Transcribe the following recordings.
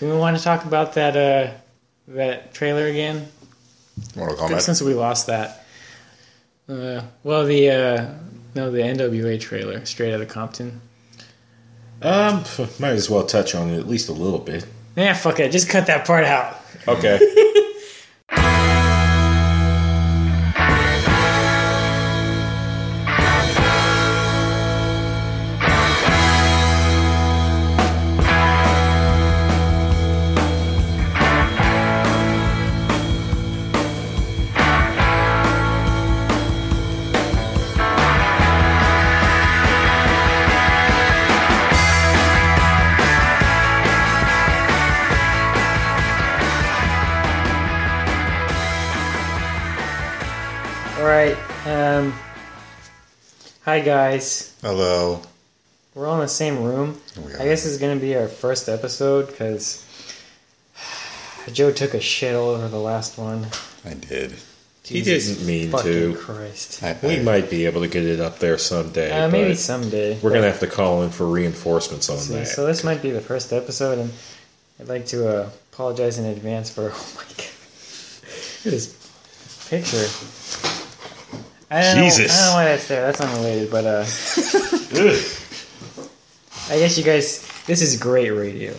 Do we want to talk about that uh, that trailer again? Mortal Kombat. Since we lost that. Uh, well, the uh, no, the NWA trailer, straight out of Compton. Um, might as well touch on it at least a little bit. Yeah, fuck it. Just cut that part out. Okay. hi guys. Hello. We're all in the same room. I guess it's gonna be our first episode because Joe took a shit all over the last one. I did. He Jesus didn't mean fucking to. Christ. I, We I- might be able to get it up there someday. Uh, maybe but someday. We're gonna have to call in for reinforcements on So, that. so this might be the first episode, and I'd like to uh, apologize in advance for. Oh my god, this picture. I don't Jesus. Know, I don't know why that's there. That's unrelated, but uh, Ugh. I guess you guys. This is great radio.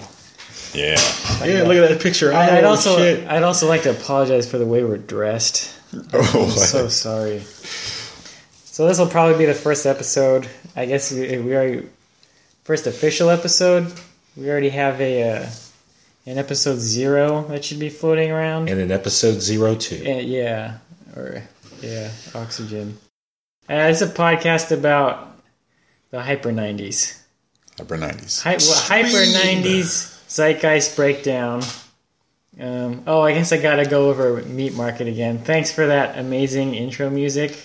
yeah. Yeah, look at that picture. I- I'd Oh, also shit. I'd also like to apologize for the way we're dressed. Oh, I'm so sorry. So this will probably be the first episode. I guess we, we already first official episode. We already have a uh, an episode zero that should be floating around. And in episode zero two. Uh, yeah, or yeah, oxygen. Uh, it's a podcast about the hyper nineties. Hyper 90s. Hy- well, hyper nineties zeitgeist breakdown. Um, oh, I guess I gotta go over Meat Market again. Thanks for that amazing intro music.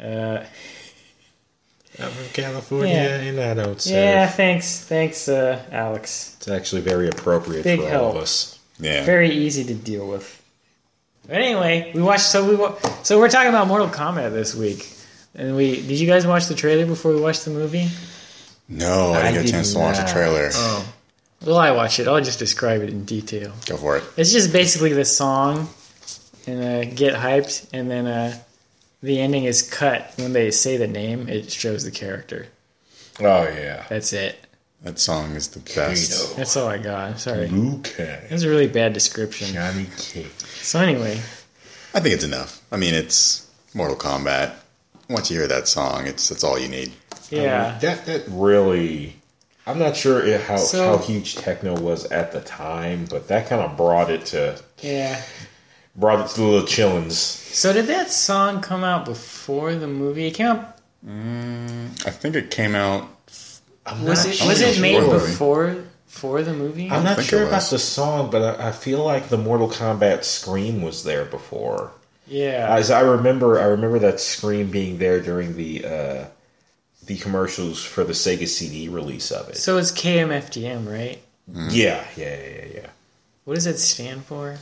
Uh, I'm from California, Yeah. and I don't serve. yeah, thanks, thanks, uh, Alex. It's actually very appropriate Big for all of us. Yeah. Very easy to deal with. But anyway, we watched. So we wa- so we're talking about Mortal Kombat this week, and we did you guys watch the trailer before we watched the movie? No, I didn't get a chance to watch the trailer. Oh, well, I watch it. I'll just describe it in detail. Go for it. It's just basically the song and uh, get hyped, and then uh, the ending is cut when they say the name. It shows the character. Oh yeah. That's it. That song is the best. Kano. That's all I got. Sorry. Liu Kang. That's a really bad description. Johnny Cage. So anyway, I think it's enough. I mean, it's Mortal Kombat. Once you hear that song, it's that's all you need. yeah. That that really. I'm not sure it- how So- how huge techno was at the time, but that kind of brought it to Yeah. brought it to the little chillins. So did that song come out before the movie? It came out. Mm, I think it came out. I'm Was not it sure. was it made sure. before for the movie? I'm not sure about the song, but I, I feel like the Mortal Kombat scream was there before. yeah. As I remember, I remember that scream being there during the uh, the commercials for the Sega CD release of it. so it's KMFDM, right? Yeah, yeah, yeah, yeah. What does it stand for?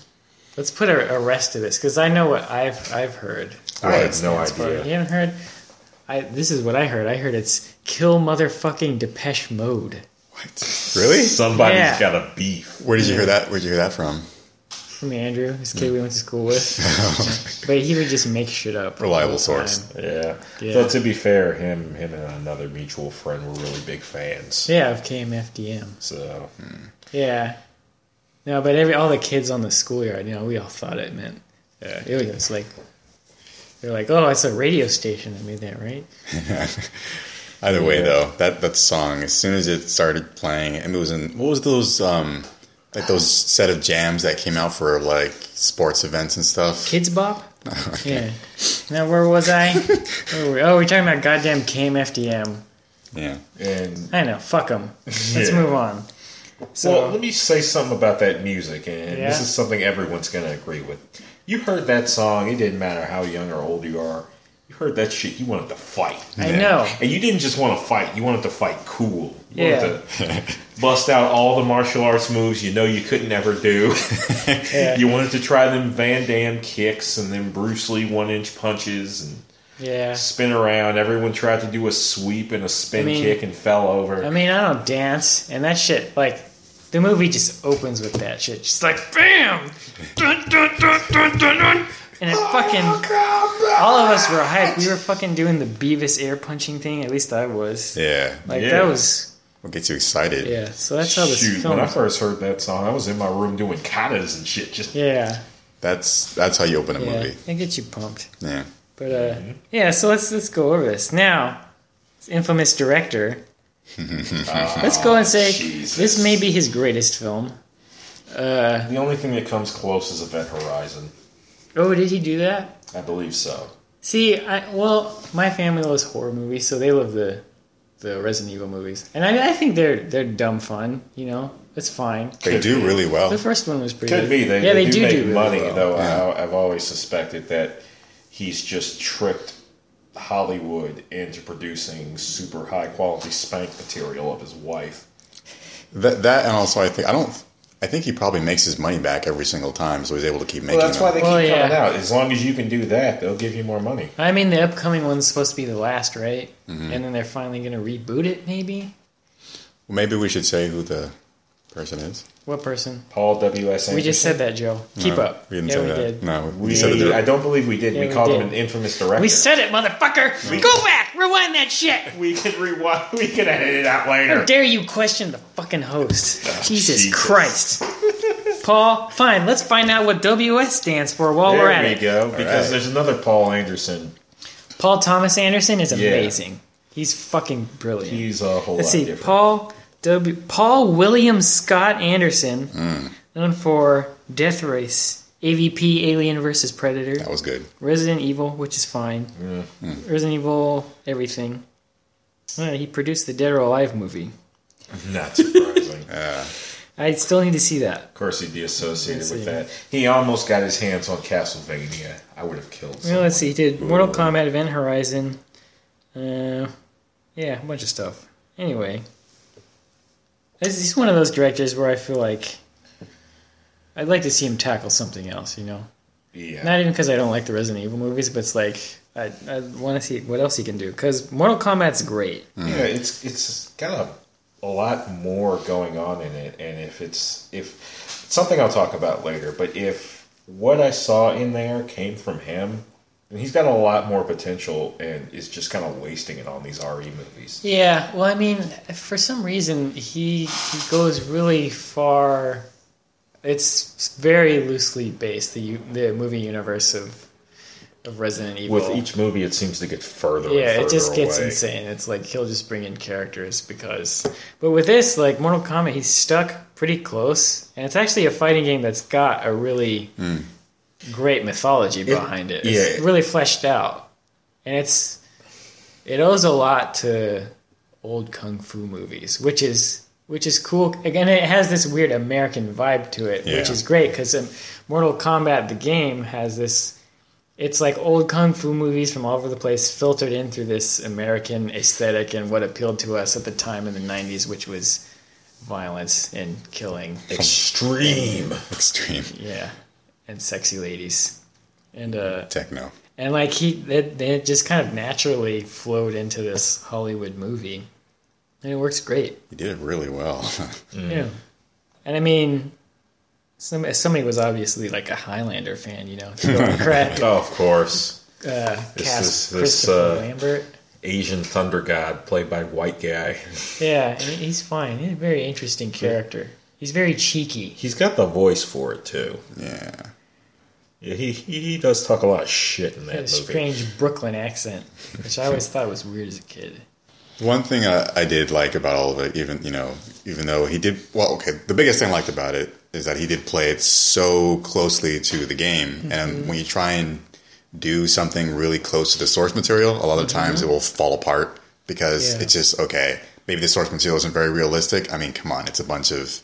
Let's put a, a rest to this because I know what I've I've heard. I have no Stands for- idea. You haven't heard? I this is what I heard. I heard it's kill motherfucking Depeche Mode. What? Really? Somebody's Yeah. got a beef. Where did you hear that? Where did you hear that from? From Andrew, this kid we went to school with. but he would just make shit up. all Reliable the source. time. Yeah. Yeah. So to be fair, him him and another mutual friend were really big fans. Yeah, of KMFDM. So Yeah. No, but every all the kids on the schoolyard, you know, we all thought it meant. Uh, it was like they're like, oh, it's a radio station that made that, right? Either way, Yeah. though, that that song as soon as it started playing, and it was in what was those um like those set of jams that came out for like sports events and stuff. Kids Bop. Yeah. Now where was I? Where we? Oh, we're talking about goddamn Came KMFDM. Yeah, and I know. Fuck them. Let's Yeah. move on. So well, let me say something about that music, and Yeah. this is something everyone's going to agree with. You heard that song; it didn't matter how young or old you are. You heard that shit; you wanted to fight, I know. and you didn't just want to fight; you wanted to fight cool. You Yeah. wanted to bust out all the martial arts moves you know you couldn't ever do. Yeah. You wanted to try them Van Damme kicks and then Bruce Lee one inch punches and Yeah. spin around. Everyone tried to do a sweep and a spin I mean- kick and fell over. I mean, I don't dance, and that shit, like, the movie just opens with that shit. Just like bam, dun, dun, dun, dun, dun, dun. And it fucking. All of us were hyped. We were fucking doing the Beavis air punching thing. At least I was. Yeah. Like Yeah. that was What gets you excited? yeah. So that's how this Shoot, film. when I first heard that song, I was in my room doing katas and shit. Just yeah, That's that's how you open a yeah. movie. It gets you pumped. Yeah. But uh, yeah. So let's let's go over this now. This infamous director. let's go and say Jesus. this may be his greatest film. Uh, the only thing that comes close is Event Horizon. Oh, did he do that? I believe so. See, I, well, my family loves horror movies, so they love the the Resident Evil movies, and I, I think they're they're dumb fun. You know, it's fine. They Could do be. really well. The first one was pretty Could good. be. They, yeah, they, they, do, do, make do really money, well. though. Yeah. I, I've always suspected that he's just tricked Hollywood into producing super high quality spank material of his wife. That that and also I think I don't I think he probably makes his money back every single time, so he's able to keep making Well, that's them. why they Well, keep yeah. coming out. As long as you can do that, they'll give you more money. I mean, the upcoming one's supposed to be the last, right? Mm-hmm. And then they're finally going to reboot it, maybe. Well, maybe we should say who the person is. What person? Paul W. S. We just said that, Joe. Keep No, up. We didn't yeah, say we that. did. No, we, We, said it. I don't believe we did. Yeah, we, we called did. him an infamous director. We said it, motherfucker. Go back, rewind that shit. we can rewind. We can edit it out later. How dare you question the fucking host? Oh, Jesus, Jesus. Christ. Paul, fine. Let's find out what WS stands for while There we're at we it. go. Because right. there's another Paul Anderson. Paul Thomas Anderson is Yeah. amazing. He's fucking brilliant. He's a whole Let's lot see, different. Paul W. Paul William Scott Anderson, known for Death Race, AVP, Alien vs Predator, That was good. Resident Evil, which is fine, Resident Evil, everything. Uh, he produced the Dead or Alive movie. Not surprising. Uh, I still need to see that. Of course, he'd be associated with see. that. He almost got his hands on Castlevania. I would have killed. Well, someone. let's see. He did Mortal Kombat Event Horizon. Uh, yeah, a bunch of stuff. Anyway, this he's one of those directors where I feel like I'd like to see him tackle something else. You know, Yeah. not even because I don't like the Resident Evil movies, but it's like I, I want to see what else he can do. Because Mortal Kombat's great. Mm. Yeah, it's it's got a, a lot more going on in it, and if it's if it's something I'll talk about later, but if what I saw in there came from him, then he's got a lot more potential, and is just kind of wasting it on these RE movies. Yeah, well, I mean, for some reason he he goes really far. It's very loosely based the the movie universe of of Resident Evil. With each movie, it seems to get further. and yeah, it further just gets away. insane. It's like he'll just bring in characters because. But with this, like Mortal Kombat, he's stuck pretty close, and it's actually a fighting game that's got a really hmm. Great mythology behind it. It's yeah. really fleshed out, and it's it owes a lot to old kung fu movies, which is which is cool. Again, it has this weird American vibe to it, which is great because um, Mortal Kombat, the game, has this. It's like old kung fu movies from all over the place, filtered in through this American aesthetic and what appealed to us at the time in the '90s, which was violence and killing, extreme. extreme yeah, and sexy ladies, and uh, techno. and like he, they, they just kind of naturally flowed into this Hollywood movie, and it works great. He did it really well. Yeah, and I mean, some somebody was obviously like a Highlander fan, you know, to go and crack Oh, of course. uh, This cast is- this, uh, Lambert. Asian Thunder God, played by white guy. Yeah, and he's fine. He's a very interesting character. He's very cheeky. He's got the voice for it too. yeah. Yeah, he he, he does talk a lot of shit in that a movie. strange Brooklyn accent, which I always thought was weird as a kid. One thing I, I did like about all of it, even you know, even though he did well, okay. The biggest thing I liked about it is that he did play it so closely to the game, mm-hmm. and when you try and do something really close to the source material, a lot of times mm-hmm. it will fall apart because Yeah. it's just okay. Maybe the source material isn't very realistic. I mean, come on, it's a bunch of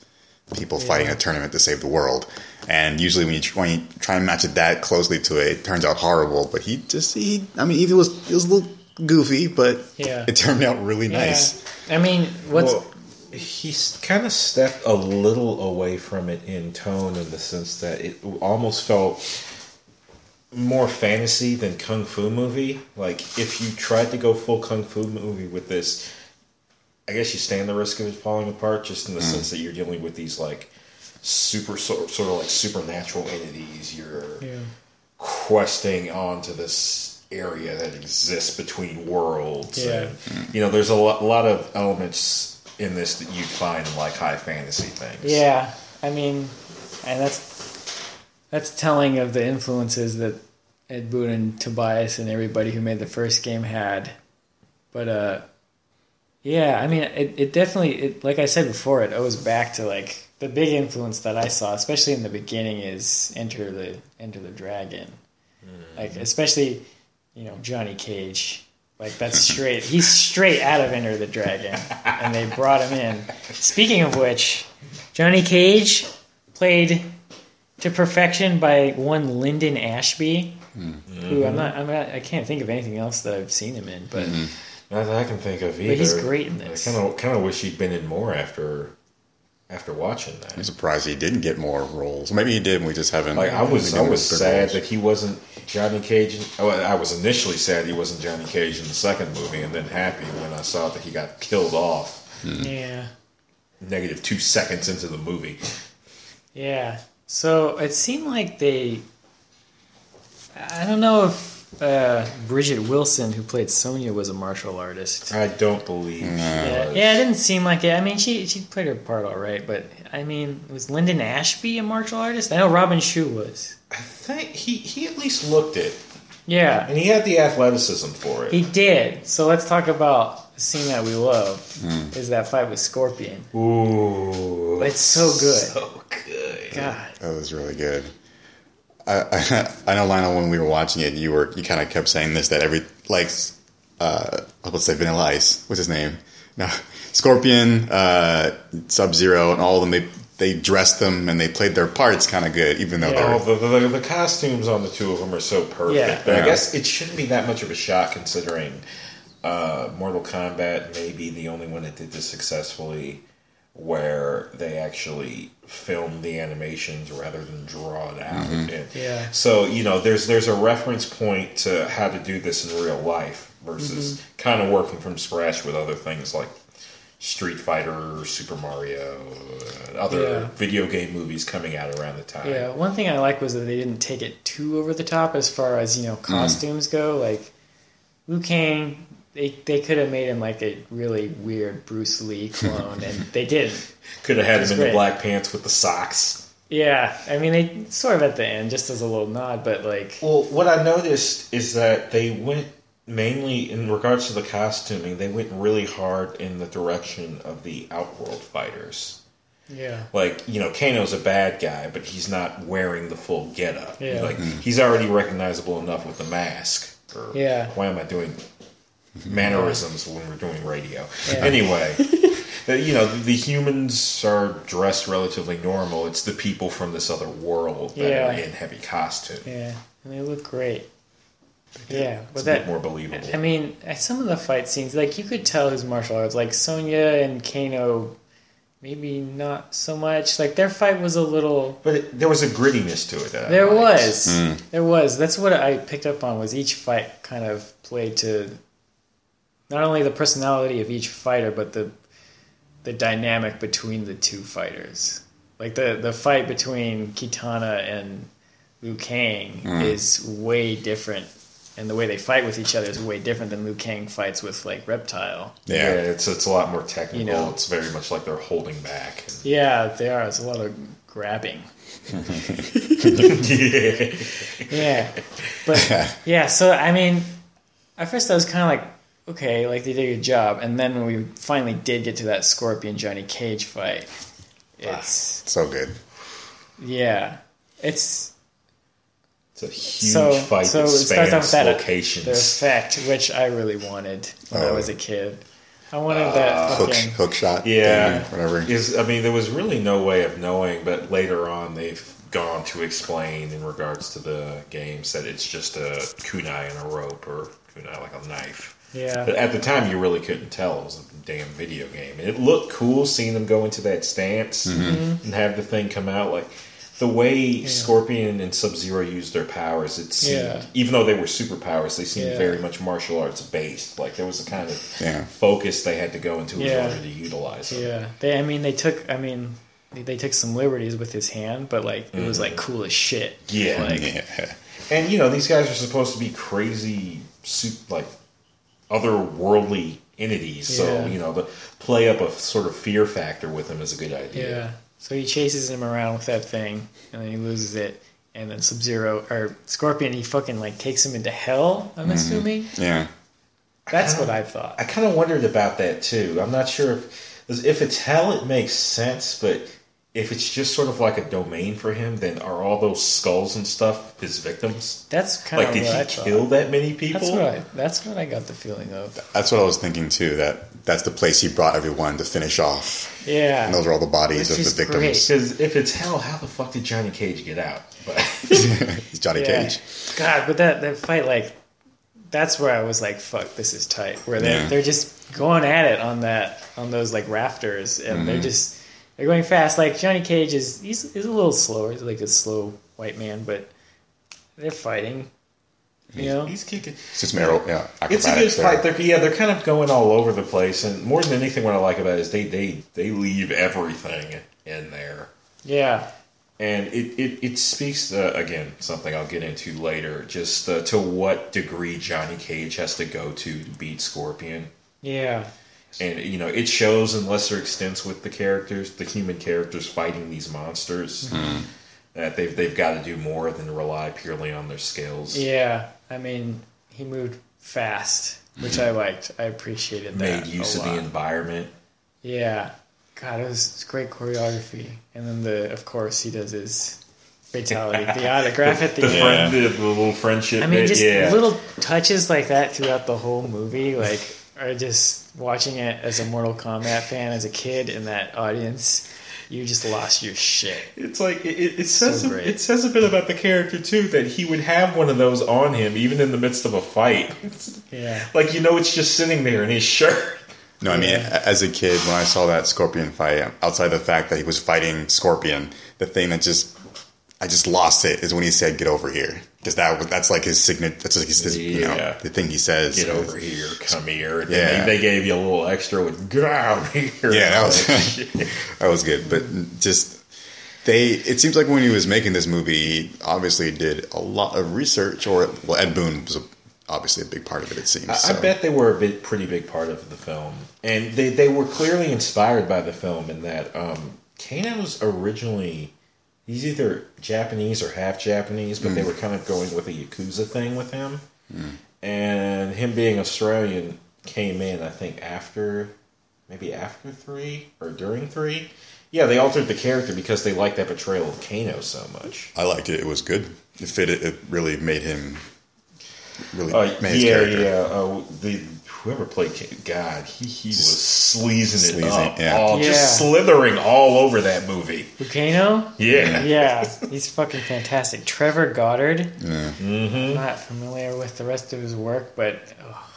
people fighting a tournament to save the world, and usually when you, tr- when you try and match it that closely to it, it turns out horrible. But he just he, I mean, even was it was a little goofy, but Yeah. it turned out really nice. Yeah. I mean, what's Well, he's kind of stepped a little away from it in tone, in the sense that it almost felt more fantasy than kung fu movie. Like if you tried to go full kung fu movie with this, I guess you stand the risk of it falling apart, just in Mm. the sense that you're dealing with these like super sort, sort of like supernatural entities. You're Yeah. questing onto this area that exists between worlds. Yeah. And, you know, there's a lot, lot of elements in this that you'd find in like high fantasy things. Yeah, I mean, and that's that's telling of the influences that Ed Boon and Tobias and everybody who made the first game had. But uh, yeah, I mean, it, it definitely, it, like I said before, it owes back to like the big influence that I saw, especially in the beginning, is Enter the Enter the Dragon. Mm. Like especially, you know, Johnny Cage. Like that's straight. He's straight out of Enter the Dragon, and they brought him in. Speaking of which, Johnny Cage played to perfection by one Linden Ashby, mm. who I'm not, I'm not, I can't think of anything else that I've seen him in, but mm-hmm. Not that I can think of either. But he's great in this. I kind of kind of wish he'd been in more after after watching that. I'm surprised he didn't get more roles. Maybe he did. and We just haven't. Like I was I was sad roles. that he wasn't Johnny Cage. In, oh, I was initially sad he wasn't Johnny Cage in the second movie, and then happy when I saw that he got killed off hmm. yeah, negative two seconds into the movie. yeah. So it seemed like they, I don't know if uh, Bridgette Wilson, who played Sonya, was a martial artist. I don't believe. she Yeah, yeah, it didn't seem like it. I mean, she she played her part all right, but I mean, was Linden Ashby a martial artist? I know Robin Shou was. I think he he at least looked it, Yeah, and he had the athleticism for it. he did. So let's talk about the scene that we love. Is that fight with Scorpion? Ooh, It's so good. so good. God, That was really good. I, I, I know Lionel when we were watching it, you were you kind of kept saying this that every like uh, I was say Vanilla Ice. What's his name? No, Scorpion, uh, Sub Zero, and all of them. They they dressed them and they played their parts kind of good, even though Yeah. Oh, they're the, the, the costumes on the two of them are so perfect. Yeah. But I guess it shouldn't be that much of a shock considering uh, Mortal Kombat may be the only one that did this successfully, where they actually filmed the animations rather than draw it out. Mm-hmm. And Yeah. So you know, there's there's a reference point to how to do this in real life versus mm-hmm. kind of working from scratch with other things like. Street Fighter, Super Mario, and other Yeah. video game movies coming out around the time. yeah. One thing I like was that they didn't take it too over the top as far as you know mm. costumes go. Like Liu Kang, they they could have made him like a really weird Bruce Lee clone, and they didn't. Could have had him in great. the black pants with the socks. Yeah, I mean, they sort of at the end, just as a little nod, but like, Well, what I noticed is that they went mainly in regards to the costuming. They went really hard in the direction of the Outworld fighters. yeah, Like you know, Kano's a bad guy, but he's not wearing the full getup. Yeah. Like mm. he's already recognizable enough with the mask. Or Yeah. Why am I doing mannerisms when we're doing radio? Yeah. Anyway. Uh, you know the humans are dressed relatively normal. It's the people from this other world that Yeah. are in heavy costume. yeah, and they look great. Yeah, It's but a that bit more believable. I mean, some of the fight scenes, like you could tell who's martial arts. Like Sonya and Kano, maybe not so much. Like their fight was a little. but it, there was a grittiness to it. That I There liked. was, hmm. there was. That's what I picked up on. Was each fight kind of played to not only the personality of each fighter, but the the dynamic between the two fighters. Like the the fight between Kitana and Liu Kang hmm. is way different, and the way they fight with each other is way different than Liu Kang fights with like Reptile. Yeah, yeah. it's it's a lot more technical. You know. it's very much like they're holding back. Yeah, they are. It's a lot of grabbing. yeah. Yeah, but yeah. So I mean, at first I was kind of like, okay, like they did a good job, and then when we finally did get to that Scorpion Johnny Cage fight, ah, it's so good. yeah, it's It's a huge so fight so that it starts off spans with that locations. the effect which I really wanted when I Oh. was a kid. I wanted that Hook fucking hook shot. Yeah, thing, whatever. Is I mean, there was really no way of knowing, but later on they've gone to explain in regards to the games that it's just a kunai and a rope or kunai like a knife. Yeah But at the time, you really couldn't tell it was a damn video game. It looked cool seeing them go into that stance Mm-hmm. and have the thing come out. Like, the way Scorpion and Sub Zero used their powers, it seemed Yeah. even though they were superpowers, they seemed Yeah. very much martial arts based. Like there was a kind of Yeah. focus they had to go into Yeah. in order to utilize them. Yeah, they. I mean, they took. I mean, they, they took some liberties with his hand, but like it was like cool as shit. Yeah. like Yeah. And you know, these guys are supposed to be crazy, sup- like otherworldly entities. So Yeah. you know, the play up a sort of fear factor with them is a good idea. yeah. So he chases him around with that thing, and then he loses it. And then Sub Zero or Scorpion, he fucking like takes him into hell. I'm mm-hmm. assuming Yeah. that's what I thought. I kind of wondered about that too. I'm not sure if if it's hell, it makes sense, but if it's just sort of like a domain for him, then are all those skulls and stuff his victims? That's kind Like, of like did what he I thought. kill that many people? That's what I. That's what I got the feeling of. That's what I was thinking too. That that's the place he brought everyone to finish off. Yeah. And those are all the bodies Which of the victims. Because if it's hell, how the fuck did Johnny Cage get out? But He's Johnny Yeah. Cage. God, but that that fight, like, that's where I was like, "Fuck, this is tight." Where they Yeah. are they're just going at it on that on those like rafters, and Mm-hmm. they're just they're going fast. Like Johnny Cage is he's, he's a little slower. He's like a slow white man, but they're fighting. You know, he's kicking. It's just Meryl. Yeah. It's a good there. fight. They're, yeah, they're kind of going all over the place, and more than anything, what I like about it is they they they leave everything in there. yeah, and it, it, it speaks uh, again something I'll get into later. Just uh, to what degree Johnny Cage has to go to to beat Scorpion, yeah, and you know it shows in lesser extents with the characters, the human characters fighting these monsters. Mm-hmm. That they've they've got to do more than rely purely on their skills. yeah. I mean, he moved fast, which I mm-hmm. liked. I appreciated that. Made use a of the environment. Yeah, God, it was, it was great choreography, and then the of course he does his fatality, the autograph at the, The, end. friend, the, the little friendship. I mean, bit, just yeah. little touches like that throughout the whole movie, like are just watching it as a Mortal Kombat fan as a kid in that audience. You just lost your shit. It's like it, it, it says So a, it says a bit about the character too that he would have one of those on him even in the midst of a fight. Yeah, like you know, it's just sitting there in his shirt. No, I mean, a- as a kid, when I saw that Scorpion fight, outside the fact that he was fighting Scorpion, the thing that just, I just lost it is when he said, "Get over here," because that was- that's like his signature. That's like his, his, you know, the thing he says. Get over here, come here. And Yeah. they, they gave you a little extra with "Get out here." Yeah, that was that was good, but just they. It seems like when he was making this movie, he obviously did a lot of research. Or well, Ed Boon was a, obviously a big part of it. It seems. I, so. I bet they were a big, pretty big part of the film, and they they were clearly inspired by the film in that um, Kano's originally he's either Japanese or half Japanese, but they were kind of going with a yakuza thing with him, and him being Australian came in I think after maybe after three or during three. Yeah, they altered the character because they liked that portrayal of Kano so much. I liked it. It was good. It fitted. It really made him. Really Uh, made his yeah, character. yeah. Uh, the whoever played God, he, he was sleazing it Sleazing, up, yeah. all just slithering all over that movie. Volcano. Yeah, Yeah, he's fucking fantastic. Trevor Goddard. Yeah. Mm-hmm. Not familiar with the rest of his work, but oh,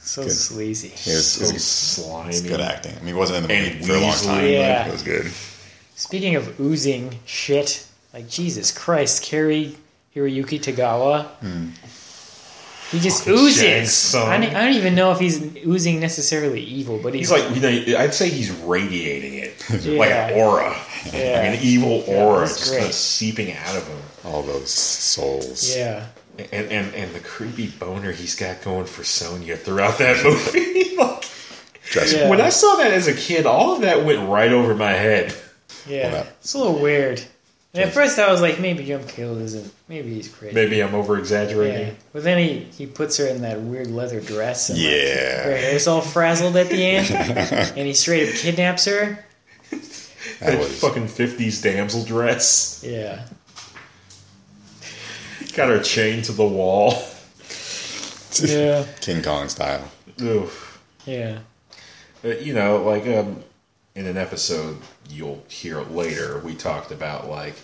so Good. sleazy. It was, so it was slimy. it's good acting. I mean, he wasn't in the And movie for a long time. Yeah. but it was good. Speaking of oozing shit, like Jesus Christ, Cary Hiroyuki Tagawa. He just Fucking oozes. Shang Tsung. I don't, I don't even know if he's oozing necessarily evil, but he's, He's like, you know, I'd say he's radiating it like Yeah. an aura, Yeah. like an evil Yeah, aura that's just great. kind of seeping out of him. All those souls. yeah, And, and and the creepy boner he's got going for Sonya throughout that movie. like, Dress- Yeah. When I saw that as a kid, all of that went right over my head. yeah. that- It's a little weird. And at first, I was like, maybe Jim Kill isn't. Maybe he's crazy. Maybe I'm over exaggerating. Yeah. But then he, he puts her in that weird leather dress. And like, Yeah. her hair's all frazzled at the end, and he straight up kidnaps her. That That was fucking fifties damsel dress. Yeah, Got her chained to the wall. yeah, King Kong style. Oof. yeah. Uh, you know, like um, in an episode you'll hear later, we talked about like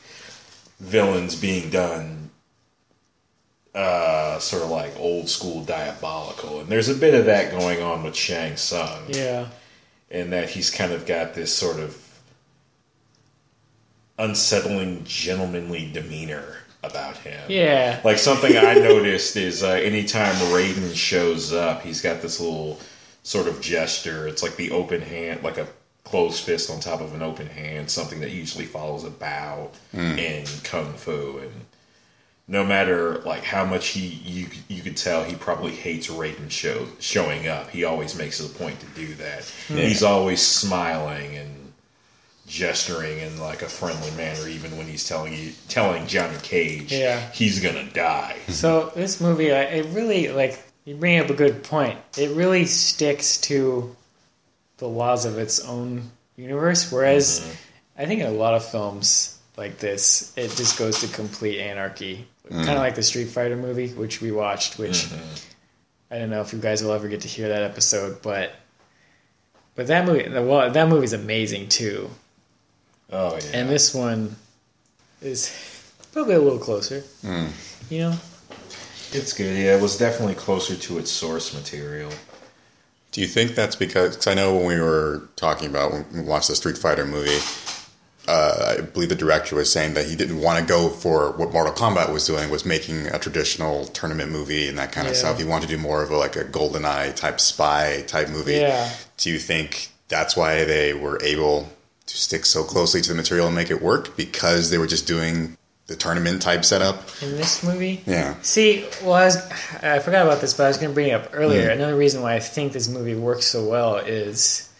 villains being done uh, sort of like old school diabolical, and there's a bit of that going on with Shang Tsung, Yeah, And that he's kind of got this sort of unsettling, gentlemanly demeanor about him. Yeah. Like something I noticed is uh, anytime Raiden shows up, he's got this little sort of gesture. It's like the open hand, like a closed fist on top of an open hand, something that usually follows a bow hmm. in kung fu. And no matter like how much he you you could tell he probably hates Raiden show, showing up, he always makes it a point to do that. Hmm. He's always smiling and gesturing in like a friendly manner, even when he's telling you telling Johnny Cage Yeah. he's gonna die. Hmm. So this movie, I- it really like you bring up a good point. It really sticks to the laws of its own universe, whereas mm-hmm. I think in a lot of films like this, it just goes to complete anarchy. Kind of mm. like the Street Fighter movie, which we watched. Which mm-hmm. I don't know if you guys will ever get to hear that episode, but but that movie, well, that movie's amazing too. Oh yeah. And this one is probably a little closer. Mm. You know, It's good. Yeah, it was definitely closer to its source material. Do you think that's because? Cause I know when we were talking about when we watched the Street Fighter movie, uh, I believe the director was saying that he didn't want to go for what Mortal Kombat was doing, was making a traditional tournament movie and that kind of Yeah. stuff. He wanted to do more of a, like a Golden Eye type spy type movie. Yeah. Do you think that's why they were able to stick so closely to the material and make it work because they were just doing the tournament type setup? in this movie, Yeah. See, well, I, was, I forgot about this, but I was going to bring it up earlier. Another reason why I think this movie works so well is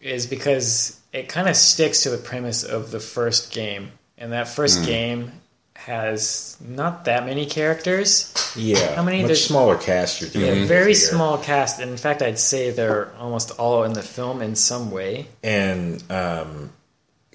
is because it kind of sticks to the premise of the first game, and that first game has not that many characters. Yeah. How many Much does- smaller cast you're dealing A with very here. small cast. And In fact, I'd say they're almost all in the film in some way. And um,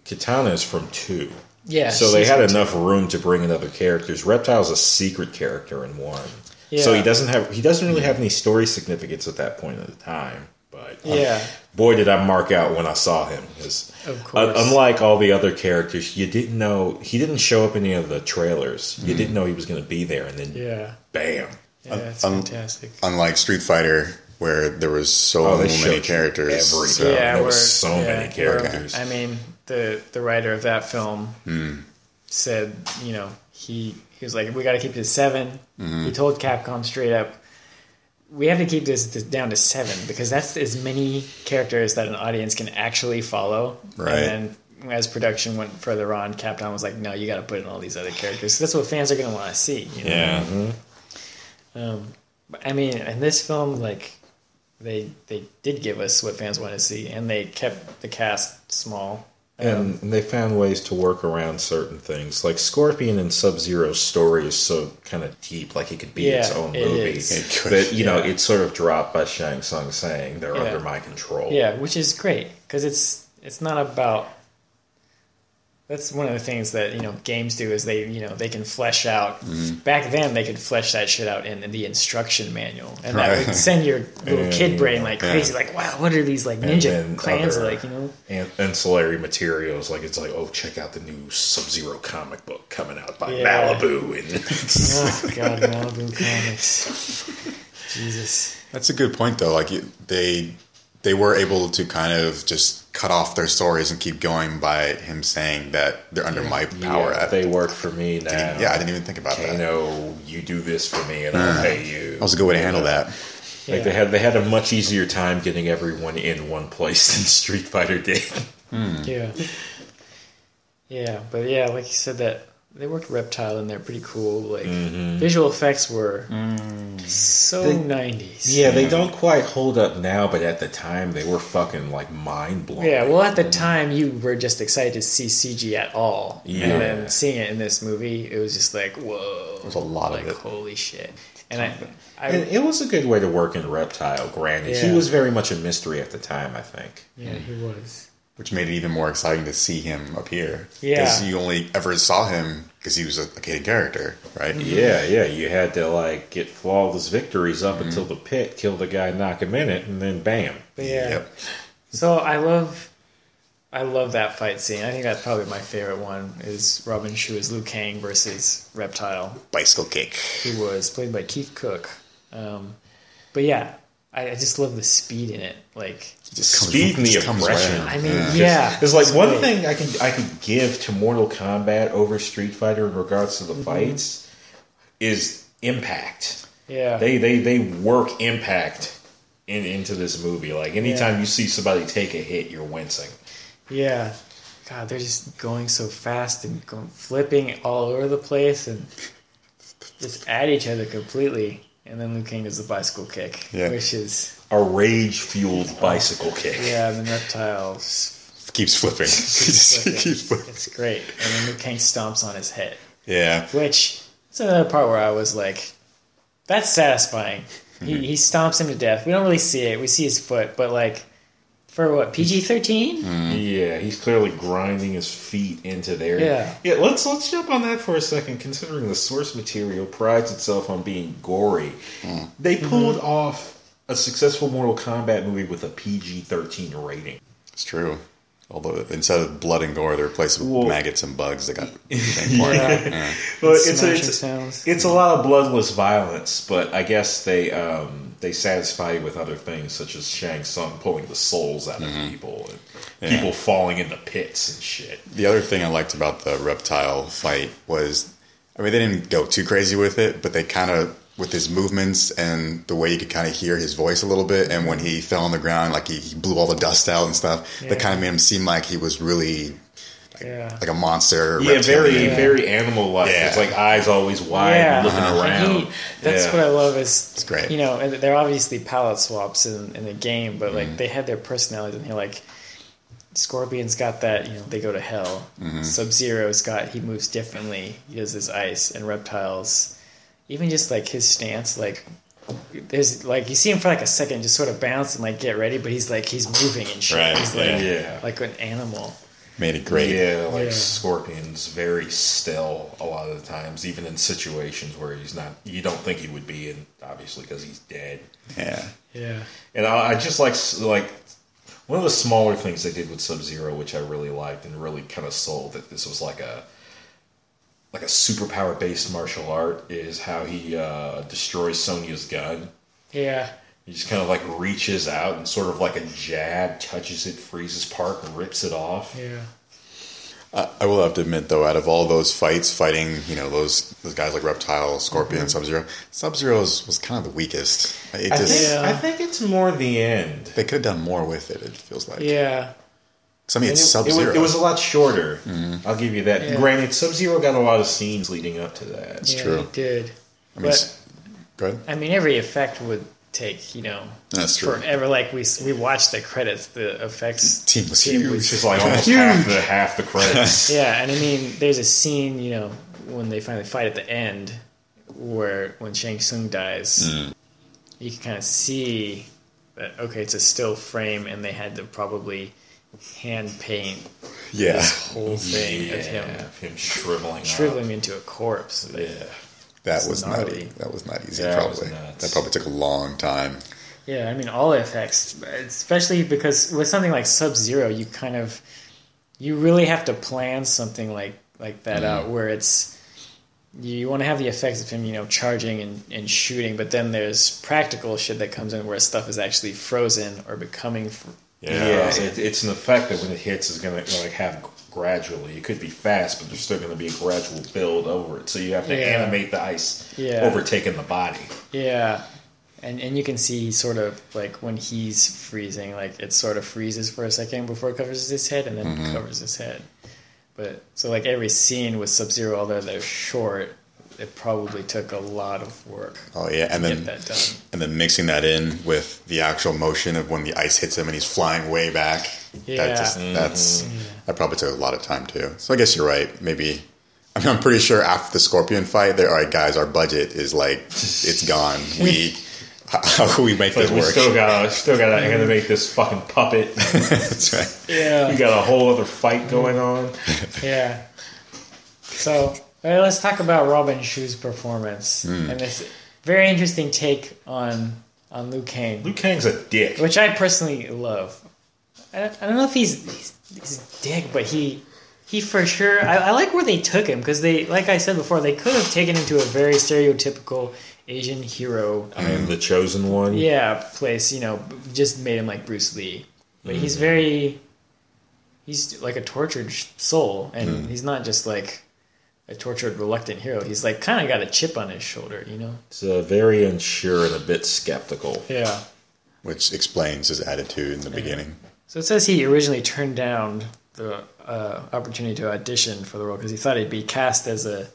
Kitana is from two. Yeah. so they had from- enough room to bring in other characters. Reptile's a secret character in one. Yeah. So he doesn't have he doesn't really have any story significance at that point in the time. But um, Yeah. boy, did I mark out when I saw him. 'cause, Of uh, unlike all the other characters, you didn't know he didn't show up in any of the trailers. You didn't know he was going to be there, and then Yeah. bam. Yeah, it's um, fantastic. Unlike Street Fighter, where there was so Oh, many characters. everything. so- Yeah. there where- was so many where- characters. I mean, the the writer of that film hmm. said, you know, he he was like, we got to keep it to 7 mm-hmm. He told Capcom straight up, we have to keep this, this down to seven because that's as many characters that an audience can actually follow. Right. And then as production went further on, Capcom was like, no, you got to put in all these other characters. That's what fans are going to want to see. You know? Yeah. Mm-hmm. Um, I mean, in this film, like they they did give us what fans want to see, and they kept the cast small. And, and they found ways to work around certain things. Like Scorpion and Sub Zero's story is so kind of deep, like it could be its own it movie. is. It could, but, you know, yeah. it's sort of dropped by Shang Tsung saying they're Yeah. under my control. Yeah, which is great because it's it's not about. That's one of the things that you know games do is they you know they can flesh out. Mm-hmm. Back then they could flesh that shit out in, the instruction manual, and that would send your little kid brain like Yeah. crazy. Like, wow, what are these like ninja clans other like? You know, an- ancillary materials. Like it's like, oh, check out the new Sub Zero comic book coming out by Yeah. Malibu. And oh god, Malibu comics. Jesus. That's a good point, though. Like they they were able to kind of just cut off their stories and keep going by him saying that they're under my power. yeah, I- they work for me now. didn't- yeah, I didn't even think about that. Kano, you do this for me, and I'll uh, pay you. That was a good way to handle that. Like they had they had a much easier time getting everyone in one place than Street Fighter did. Hmm. Yeah. Yeah, but yeah, like you said, that they worked Reptile in there pretty cool. Like mm-hmm. visual effects were mm. so They- nineties. Yeah, they don't quite hold up now, but at the time they were fucking like mind blowing. Yeah, well, at the time, you were just excited to see CG at all, Yeah. and then seeing it in this movie, it was just like, whoa! There's a lot of it. Holy shit! And I, I And it was a good way to work in Reptile. Granted, Yeah. he was very much a mystery at the time. I think. yeah, he was. Which made it even more exciting to see him appear. Yeah. Because you only ever saw him because he was a, a hidden character, right? Yeah, yeah. You had to like get flawless victories up until the pit, kill the guy, knock him in it, and then bam. But yeah, Yep. so I love, I love that fight scene. I think that's probably my favorite one. Is Robin Shou as Liu Kang versus Reptile. Bicycle kick. He was played by Keith Cook. Um, but yeah, I, I just love the speed in it. Like, It just comes- Speed and the just right aggression. I mean, Yeah. yeah, It's like it's one great. thing I can I could give to Mortal Kombat over Street Fighter in regards to the Mm-hmm. fights is impact. Yeah, They they they work impact in, into this movie. Like anytime Yeah. you see somebody take a hit, you're wincing. yeah. God, they're just going so fast and going, flipping all over the place and just at each other completely. And then Liu Kang does the bicycle kick, Yeah. which is A rage fueled bicycle kick. yeah. And then reptiles keeps flipping. Just flipping. keeps flipping. It's great. And then Liu Kang stomps on his head. Yeah. Which is another part where I was like, that's satisfying. He, mm-hmm. he stomps him to death. We don't really see it. We see his foot, but like, for what PG thirteen? Mm-hmm. Yeah, he's clearly grinding his feet into there. Yeah. yeah. Let's let's jump on that for a second. Considering the source material prides itself on being gory, mm. they mm-hmm. pulled off a successful Mortal Kombat movie with a PG thirteen rating. It's true. Although instead of blood and gore, they're replaced with Well- maggots and bugs. that got the same part. Yeah. Yeah. But it's a, it's, sounds. it's a lot of bloodless violence, but I guess they um, they satisfy you with other things such as Shang Tsung pulling the souls out of people and Yeah. people falling into pits and shit. The other thing I liked about the reptile fight was, I mean, they didn't go too crazy with it, but they kind of, with his movements and the way you could kind of hear his voice a little bit, and when he fell on the ground, like he, he blew all the dust out and stuff, Yeah. that kind of made him seem like he was really Yeah. like a monster. Yeah, very reptilian. very animal like. Yeah. It's like eyes always wide, yeah, looking and around. he- that's Yeah. what I love is It's great. You know, and they're obviously palette swaps in, in the game, but Mm-hmm. like they had their personalities, and he like Scorpion's got that. You know, they go to hell. Mm-hmm. Sub Zero's got he moves differently. He does his ice, and reptiles, even just like his stance, like. There's like you see him for like a second, just sort of bounce and like get ready, but he's like he's moving and shit. Right, He's like yeah. Yeah. like an animal. Made it great. Yeah, like Yeah. Scorpion's very still a lot of the times, even in situations where he's not. You don't think he would be, and obviously because he's dead. Yeah. Yeah. And I, I just like like one of the smaller things they did with Sub Zero, which I really liked and really kind of sold that this was like a like a superpower based martial art is how he uh, destroys Sonya's gun. Yeah. He just kind of like reaches out and sort of like a jab touches it, freezes part, and rips it off. Yeah. I, I will have to admit, though, out of all those fights, fighting, you know, those those guys like Reptile, Scorpion, Sub Zero, Sub Zero was kind of the weakest. It I just think, Yeah. I think it's more the end. they could have done more with it. It feels like. Yeah. 'Cause, I mean, it's it, Sub Zero. was, it was a lot shorter. I'll give you that. Yeah. Granted, Sub Zero got a lot of scenes leading up to that. yeah, true. He did. I mean, but go ahead. I mean, every effect would take you know That's true. forever. Like we we watched the credits, the effects Team was Team huge. Which is like almost half the half the credits. Yeah, and I mean, there's a scene you know when they finally fight at the end where when Shang Tsung dies, Mm. you can kind of see that okay, it's a still frame, and they had to probably hand paint yeah. this whole thing of him him shriveling, shriveling into a corpse. Up. Yeah, That was gnarly. nutty. That was not easy. That was probably nuts. that probably took a long time. Yeah, I mean all the effects, especially because with something like Sub Zero, you kind of you really have to plan something like like that mm-hmm. out where it's you want to have the effects of him, you know, charging and, and shooting, but then there's practical shit that comes in where stuff is actually frozen or becoming. Fr- yeah. It, it's an effect that when it hits is going to like have gradually. It could be fast, but there's still going to be a gradual build over it. So you have to Yeah. animate the ice Yeah. overtaking the body. yeah, and and you can see sort of like when he's freezing, like it sort of freezes for a second before it covers his head, and then mm-hmm. covers his head. But so like every scene with Sub Zero, although they're short, it probably took a lot of work Oh yeah, and to then get that done. and then mixing that in with the actual motion of when the ice hits him and he's flying way back. Yeah. That just, mm-hmm. that's that probably took a lot of time too. So I guess you're right. Maybe I mean, I'm pretty sure after the Scorpion fight, they're all right, guys. Our budget is like it's gone. We how can we make Like this we work? still got to still got to make this fucking puppet. that's right. Yeah, we got a whole other fight going on. yeah. So uh, let's talk about Robin Shou's performance and this very interesting take on on Liu Kang, Liu Kang's a dick. which I personally love. I don't, I don't know if he's, he's he's a dick, but he he for sure. I, I like where they took him because they, like I said before, they could have taken him to a very stereotypical Asian hero. I am the chosen one. Yeah, place you know just made him like Bruce Lee, but he's very he's like a tortured soul, and he's not just like a tortured reluctant hero. He's like kind of got a chip on his shoulder, you know. It's uh, very unsure and a bit skeptical. Yeah. which explains his attitude in the beginning. So it says he originally turned down the uh, opportunity to audition for the role because he thought he'd be cast as a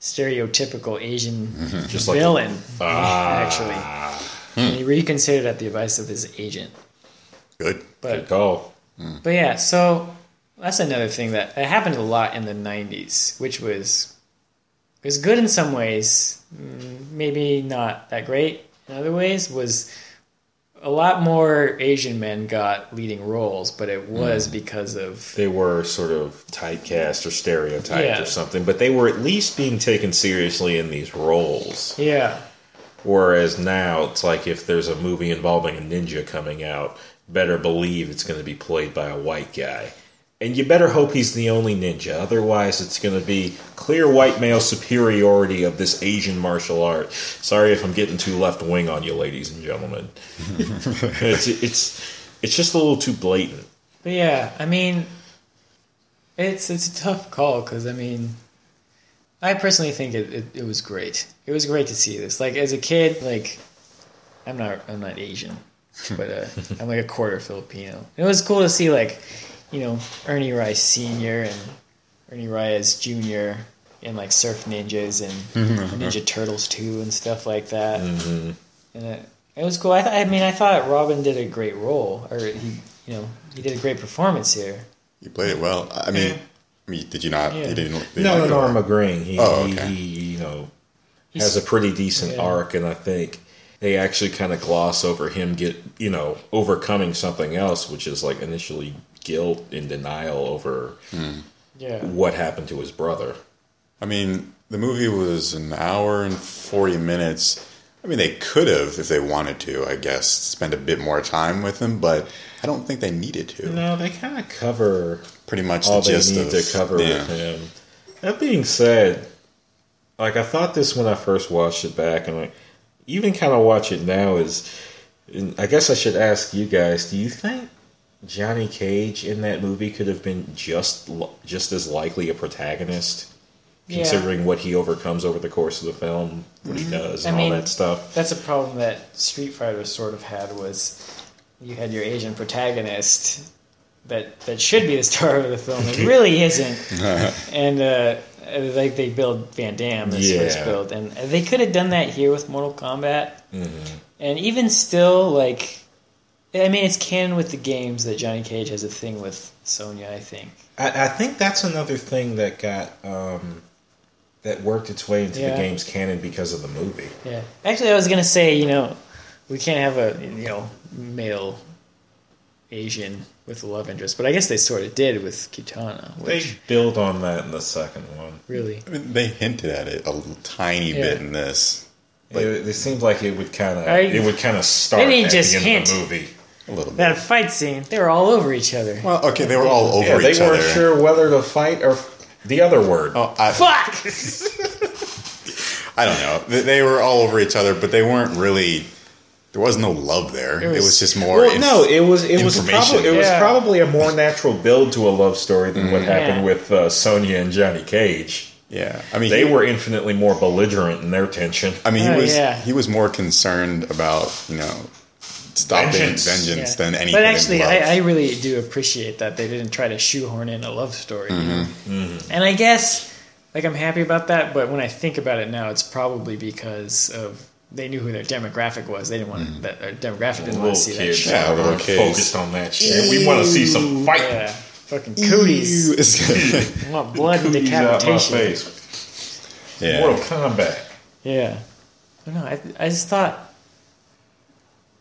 stereotypical Asian Just like villain, Ah. actually. And he reconsidered at the advice of his agent. Good. Good But call. but yeah, so that's another thing that it happened a lot in the '90s, which was was good in some ways, mm, maybe not that great in other ways. Was a lot more Asian men got leading roles, but it was because of They were sort of typecast or stereotyped Yeah. or something, but they were at least being taken seriously in these roles. yeah, Whereas now, it's like if there's a movie involving a ninja coming out, better believe it's going to be played by a white guy. And you better hope he's the only ninja. Otherwise, it's going to be clear white male superiority of this Asian martial art. Sorry if I'm getting too left wing on you, ladies and gentlemen. it's, it's, it's just a little too blatant. but yeah, I mean, it's it's a tough call because I mean, I personally think it, it it was great. It was great to see this. Like as a kid, like I'm not I'm not Asian, but uh, I'm like a quarter Filipino. It was cool to see like you know Ernie Reyes Senior and Ernie Reyes Junior and like Surf Ninjas and Ninja Turtles too and stuff like that. hmm And it, it was cool. I, th- I mean, I thought Robin did a great role, or he you know he did a great performance here. You played it well. I mean, I mean, did you not? Yeah. You didn't. did No, you no, like no. I'm agreeing. He, Oh, he, okay. he, you know, He's- has a pretty decent Yeah. arc, and I think they actually kind of gloss over him get you know overcoming something else, which is like initially guilt and denial over hmm. Yeah, what happened to his brother. I mean, the movie was an hour and 40 minutes. I mean, they could have, if they wanted to, I guess, spend a bit more time with him, but I don't think they needed to. No, they kind of cover Pretty much all the they gist need of to cover yeah. with him. That being said, like I thought this when I first watched it back, and I even kind of watch it now. Is I guess I should ask you guys: Do you think Johnny Cage in that movie could have been just just as likely a protagonist, Yeah. considering what he overcomes over the course of the film, what he does, I and mean- all that stuff? that's a problem that Street Fighter sort of had was you had your Asian protagonist that that should be the star of the film. It really isn't, and uh, like they build Van Damme this Yeah. first build, and they could have done that here with Mortal Kombat, Mm-hmm. and even still, like. I mean, it's canon with the games that Johnny Cage has a thing with Sonya. I think. I, I think that's another thing that got um, that worked its way into Yeah. the game's canon because of the movie. Yeah. Actually, I was gonna say, you know, we can't have a you know male Asian with a love interest, but I guess they sort of did with Kitana, They which build on that in the second one. really, I mean, they hinted at it a little tiny Yeah. bit in this. But- it, it seemed like it would kind of it would kind of start They didn't at just the end hint. of the movie. A little bit. that fight scene, they were all over each other. Well, okay, they were all over Yeah, each other. they weren't other. sure whether to fight or the other word. Oh, I, Fuck! I don't know. They, they were all over each other, but they weren't really. There was no love there. It was, was- just more. Well, inf- no, it was it was probably it was probably a more natural build to a love story than what happened Yeah. with uh, Sonya and Johnny Cage. yeah. I mean, They he, were infinitely more belligerent in their tension. I mean, he Oh, was. yeah. He was more concerned about you know stopping Vengeance. vengeance, Yeah. than anything. But actually. I, I really do appreciate that they didn't try to shoehorn in a love story. you know? Mm-hmm. And I guess, like, I'm happy about that. But when I think about it now, it's probably because of they knew who their demographic was. They didn't want that their demographic didn't want to see that kids, shit. Yeah, little kids. focused on that shit. We want to see some fight. Yeah, fucking cooties. Ew, it's- I want blood and Cooties out my decapitation. face. yeah. Mortal Kombat. Yeah. I don't know. I, I just thought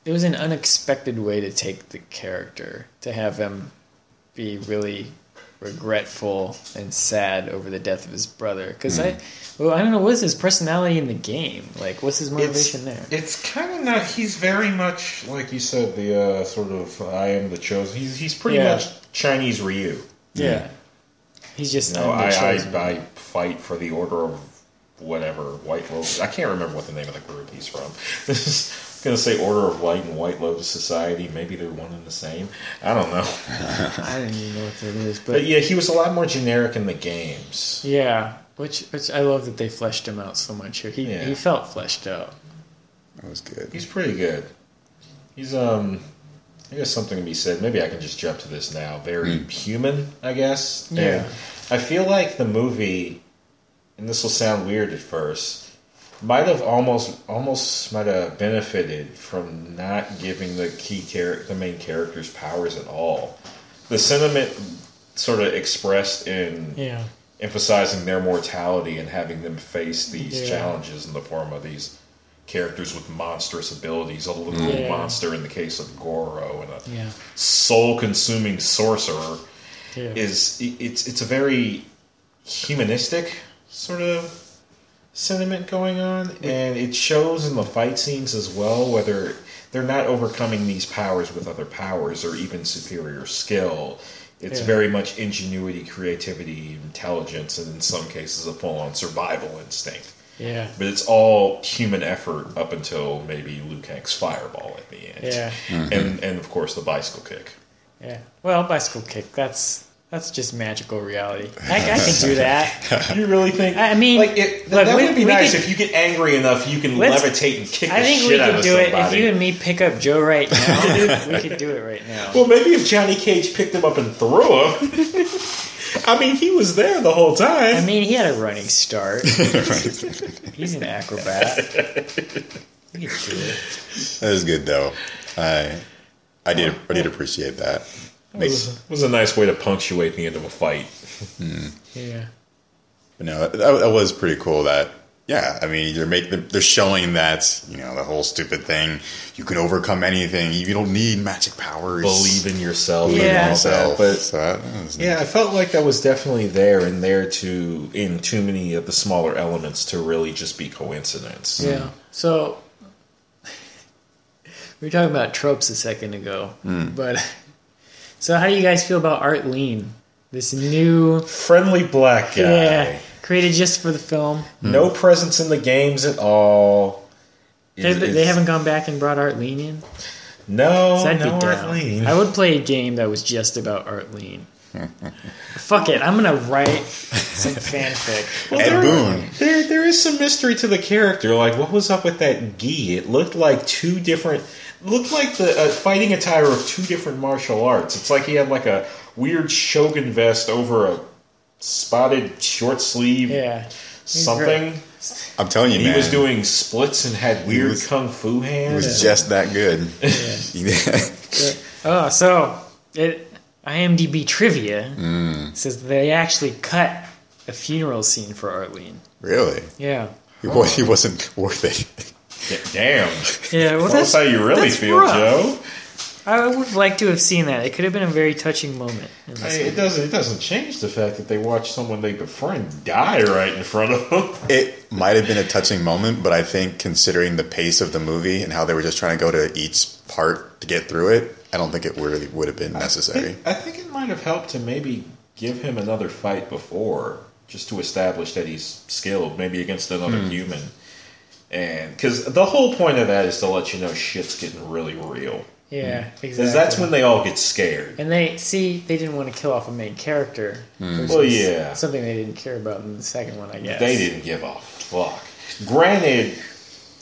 it was an unexpected way to take the character to have him be really regretful and sad over the death of his brother. Because I, well, I don't know, what's his personality in the game? Like, what's his motivation there? It's kind of not. He's very much like you said. The uh, sort of I am the chosen. He's he's pretty Yeah. much Chinese Ryu. yeah. He's just You know, I'm I, I fight for the order of whatever White Lotus. I can't remember what the name of the group he's from. I'm gonna say Order of Light and White Lotus Society. Maybe they're one and the same. I don't know. I don't even know what that is, but But yeah, he was a lot more generic in the games. yeah, which which I love that they fleshed him out so much here. He Yeah. he felt fleshed out. That was good. He's pretty good. He's um. I guess something to be said. Maybe I can just jump to this now. Very human, I guess. Yeah. And I feel like the movie, and this will sound weird at first, might have almost almost might have benefited from not giving the key character, the main characters, powers at all. The sentiment sort of expressed in Yeah, emphasizing their mortality and having them face these Yeah. challenges in the form of these characters with monstrous abilities, a little Yeah. monster in the case of Goro and a soul-consuming sorcerer is it's it's a very humanistic sort of sentiment going on and it shows in the fight scenes as well whether they're not overcoming these powers with other powers or even superior skill it's Yeah. very much ingenuity creativity intelligence and in some cases a full-on survival instinct yeah, but it's all human effort up until maybe Liu Kang's fireball at the end yeah, mm-hmm. and and of course the bicycle kick yeah. Well, bicycle kick. That's that's just magical reality. I, I can do that. You really think? I mean, like it, look, that we- would be nice could- if you get angry enough, you can levitate and kick I think we could do it if you and me pick up Joe right now. we could do it right now. well, maybe if Johnny Cage picked him up and threw him. I mean, he was there the whole time. I mean, he had a running start. He's an acrobat. He could do it. That was good though. I I did I did appreciate that. It Makes, was, it was a nice way to punctuate the end of a fight. Hmm. Yeah. but no, that, that was pretty cool. That yeah, I mean they're making they're showing that you know the whole stupid thing. You can overcome anything. You don't need magic powers. Believe in yourself. Yeah. and all that. yourself. But so that, that was yeah, I felt like that was definitely there and there to in too many of the smaller elements to really just be coincidence. Yeah. Hmm. So we were talking about tropes a second ago, hmm. but so how do you guys feel about Art Lean? This new, Friendly black guy. yeah, created just for the film. No hmm. presence in the games at all. They, they haven't gone back and brought Art Lean in. No, So I'd no be Art. Lean. I would play a game that was just about Art Lean. Fuck it, I'm gonna write some fanfic. Well, Ed there, Boon. There, there is some mystery to the character. Like, what was up with that gi? It looked like two different. Looked like the uh, fighting attire of two different martial arts. It's like he had like a weird shogun vest over a spotted short sleeve Yeah, something. I'm telling you, He man. was doing splits and had weird was- kung fu hands. It hands. was just that good. Oh, so it IMDb trivia Mm. says they actually cut a funeral scene for Art Lean. really, Yeah. he, was, he wasn't worth it. Damn. Yeah, well, That's how you really feel, rough. Joe. I would like to have seen that. It could have been a very touching moment. in this mean, it doesn't. It doesn't change the fact that they watched someone they befriend die right in front of them. It might have been a touching moment, but I think considering the pace of the movie and how they were just trying to go to each part to get through it, I don't think it really would have been necessary. I think it might have helped to maybe give him another fight before, just to establish that he's skilled, maybe against another hmm. human. And because the whole point of that is to let you know shit's getting really real. Yeah, mm-hmm. exactly. Because that's when they all get scared. And they see they didn't want to kill off a main character. Mm. which Well, yeah. something they didn't care about in the second one, I guess. They didn't give a fuck. Granted,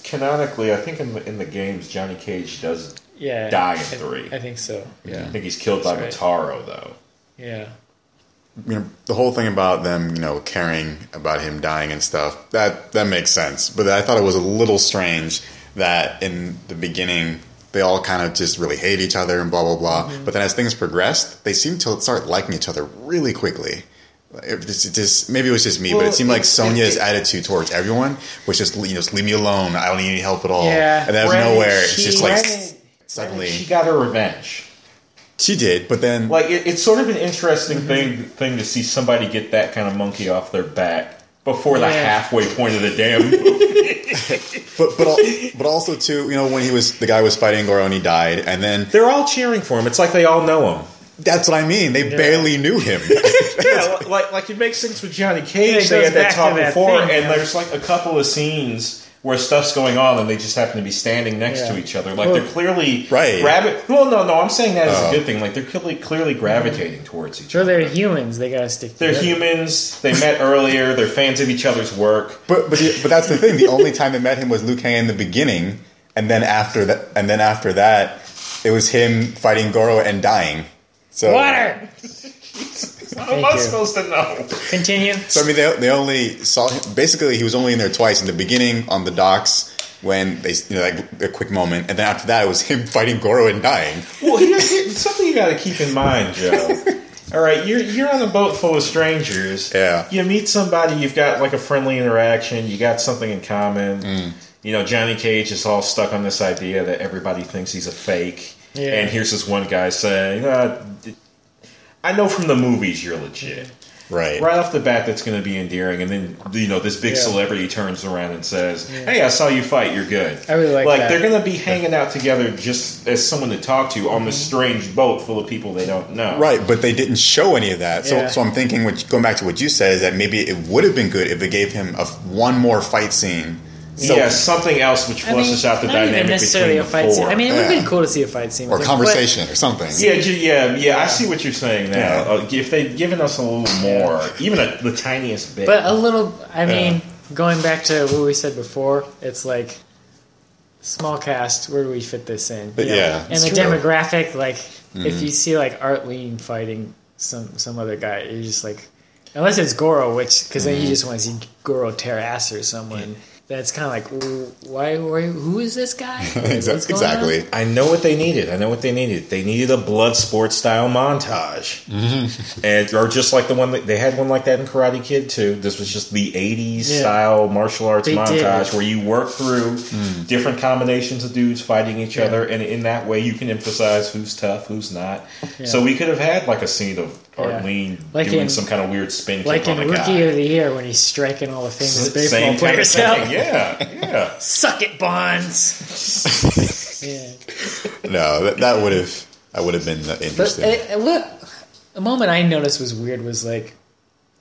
canonically, I think in the, in the games, Johnny Cage does. Yeah, die in I- three. I think so. Yeah, I think he's killed by That's Motaro, though. yeah, you know, the whole thing about them, you know, caring about him dying and stuff, that that makes sense. But I thought it was a little strange that in the beginning they all kind of just really hate each other and blah blah blah. Mm-hmm. But then as things progressed, they seemed to start liking each other really quickly. It just, it just maybe it was just me, but it seemed like Sonya's attitude towards everyone was just you know just leave me alone. I don't need any help at all. Yeah. and out of nowhere, it's just like suddenly she got her revenge. She did. But then Like it, it's sort of an interesting thing thing to see somebody get that kind of monkey off their back before the halfway point of the damn. But but al- but also too, you know, when he was the guy was fighting Goro and he died, and then They're all cheering for him. It's like they all know him. That's what I mean. They barely knew him. yeah, like like it makes sense with Johnny Cage. Yeah, they had that talk before, thing, and yeah. there's like a couple of scenes where stuff's going on, and they just happen to be standing next Yeah. to each other. Like Well- they're clearly Right. Gravi- well, no, no, I'm saying that as Oh. a good thing. Like they're clearly, clearly gravitating towards each Sure, other. they're humans. They gotta stick. Together. They're together. humans. They met earlier. They're fans of each other's work. But but but that's the thing. The only time they met him was Liu Kang in the beginning, and then after that, and then after that, it was him fighting Goro and dying. So Water. How am I you. supposed to know? Continue. So I mean, they, they only saw him. Basically, he was only in there twice. In the beginning, on the docks, when they you know like a quick moment, and then after that, it was him fighting Goro and dying. Well, here's, here's something you got to keep in mind, Joe. All right, you're you're on a boat full of strangers. Yeah. You meet somebody, you've got like a friendly interaction, you got something in common. Mm. You know, Johnny Cage is all stuck on this idea that everybody thinks he's a fake. Yeah. And here's this one guy saying, uh, I know from the movies you're legit. Right. Right off the bat, that's going to be endearing, and then you know this big Yeah. celebrity turns around and says, "Hey, I saw you fight. You're good." I really like like that. they're going to be hanging out together just as someone to talk to on this Mm-hmm. strange boat full of people they don't know. Right, but they didn't show any of that. So, Yeah. so I'm thinking, what, going back to what you said, is that maybe it would have been good if they gave him a, one more fight scene. So, yeah, something else which I mean, out the not even dynamic necessarily between a the fight four. scene. I mean, it would have Yeah. been cool to see a fight scene. or with him, conversation or something. Yeah, ju- yeah, yeah. I see what you're saying now. Yeah. Uh, if they'd given us a little more, even a, the tiniest bit. But, but a little. I Yeah. mean, going back to what we said before, it's like small cast. Where do we fit this in? But You know, yeah, and the true. demographic, like if you see like Art Lean fighting some some other guy, you're just like, unless it's Goro, which because then you just want to see Goro tear ass or someone. That's kind of like, why, why? Who is this guy? What's Exa- going on?" exactly. I know what they needed. I know what they needed. They needed a blood sport style montage, Mm-hmm. and or just like the one that they had one like that in Karate Kid too. This was just the '80s Yeah. style martial arts They did. montage where you work through Mm. different combinations of dudes fighting each Yeah. other, and in that way you can emphasize who's tough, who's not. So we could have had like a scene of Yeah. Art Lean Like doing in- some kind of weird spin kick Like in on a Rookie guy. of the Year when he's striking all the famous S- baseball Same kind of players out. Yeah, yeah. Suck it, Bonds. yeah. No, that, that would have that would have been But interesting. uh, uh, what a moment I noticed was weird was like,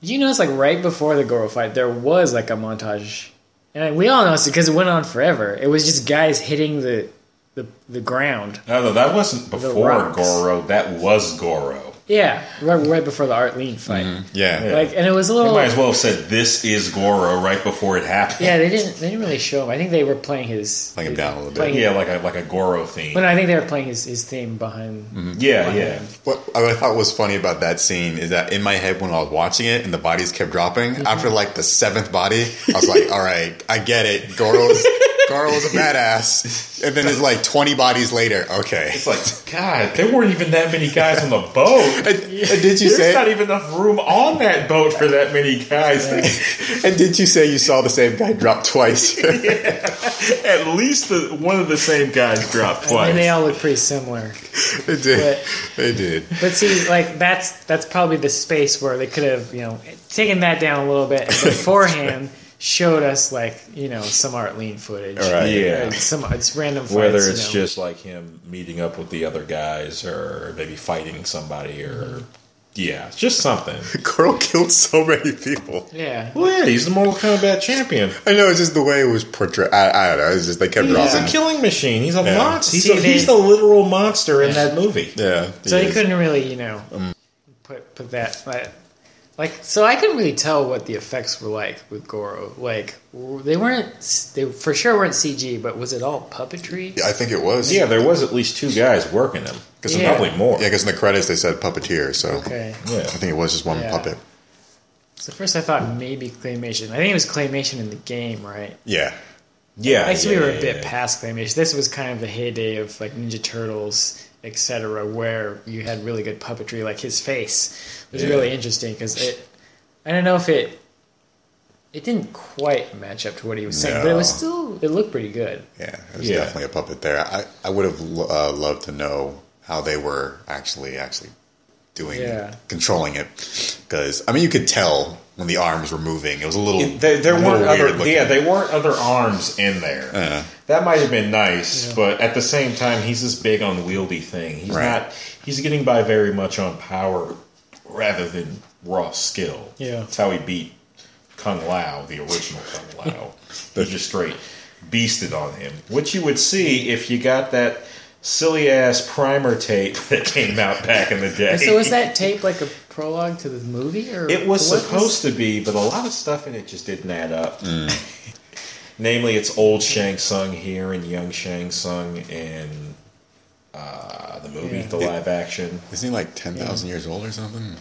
you notice like right before the Goro fight, there was like a montage, and we all noticed it because it went on forever. It was just guys hitting the the, the ground. No, no, that wasn't before. Goro. That was Goro. Yeah, right, right before the Art Lean fight. yeah. Yeah. Like, and it was a They little. might as well have said this is Goro right before it happened. Yeah, they didn't. They didn't really show him. I think they were playing his. Playing him down a little bit. playing- Yeah, like a like a Goro theme. But no, I think they were playing his, his theme behind. yeah, behind yeah. him. What I thought was funny about that scene is that in my head when I was watching it and the bodies kept dropping, Mm-hmm. after like the seventh body, I was like, "All right, I get it. Goro's Goro's a badass." And then it's like twenty bodies later. Okay. It's like, God, there weren't even that many guys on the boat. And, and did you say There's say? not even enough room on that boat for that many guys. and did you say you saw the same guy drop twice? At least the, one of the same guys dropped twice. And twice. they all look pretty similar. they did. But- They did. But see, like that's that's probably the space where they could have, you know, taken that down a little bit beforehand showed us like, you know, some art lean footage. All right. Yeah. Like, some it's random fights, Whether you it's know. just like him meeting up with the other guys or maybe fighting somebody or. Yeah, just something. Goro killed so many people. Yeah. Well, yeah, he's the Mortal Kombat champion. I know it's just the way it was portrayed. I, I don't know. It's just they kept He's dropping. a killing machine. He's a Yeah. monster. He's, See, a, he's the literal monster in that movie. Yeah. So he they is. couldn't really, you know, mm. put put that like, like so I couldn't really tell what the effects were like with Goro. Like they weren't they for sure weren't CG, but was it all puppetry? I think it was. Yeah, there was at least two guys working him. Because Yeah. probably more. Yeah, because in the credits they said puppeteer, so Okay. Yeah. I think it was just one Yeah. puppet. So first I thought maybe claymation. I think it was claymation in the game, right? Yeah. Yeah, I guess yeah, we were yeah, a bit yeah. past claymation. This was kind of the heyday of like Ninja Turtles, etc., where you had really good puppetry. Like his face was Yeah. really interesting because it. I don't know if it. It didn't quite match up to what he was saying, but it was still. It looked pretty good. Yeah, it was Yeah. definitely a puppet there. I, I would have lo- uh, loved to know how they were actually actually doing Yeah. controlling it because I mean you could tell when the arms were moving. It was a little. There, there a weren't weird other, looking. yeah, they weren't other arms in there. Uh. that might have been nice, Yeah. but at the same time, he's this big unwieldy thing. He's Right. not. He's getting by very much on power rather than raw skill. Yeah. that's how he beat Kung Lao, the original Kung Lao. he just straight beasted on him, which you would see if you got that silly ass primer tape that came out back in the day. So was that tape like a prologue to the movie, or It was what supposed to be, but a lot of stuff in it just didn't add up. Namely, it's old Shang Tsung here and young Shang Tsung in uh, the movie, Yeah. the live action. Isn't he like ten thousand years old or something?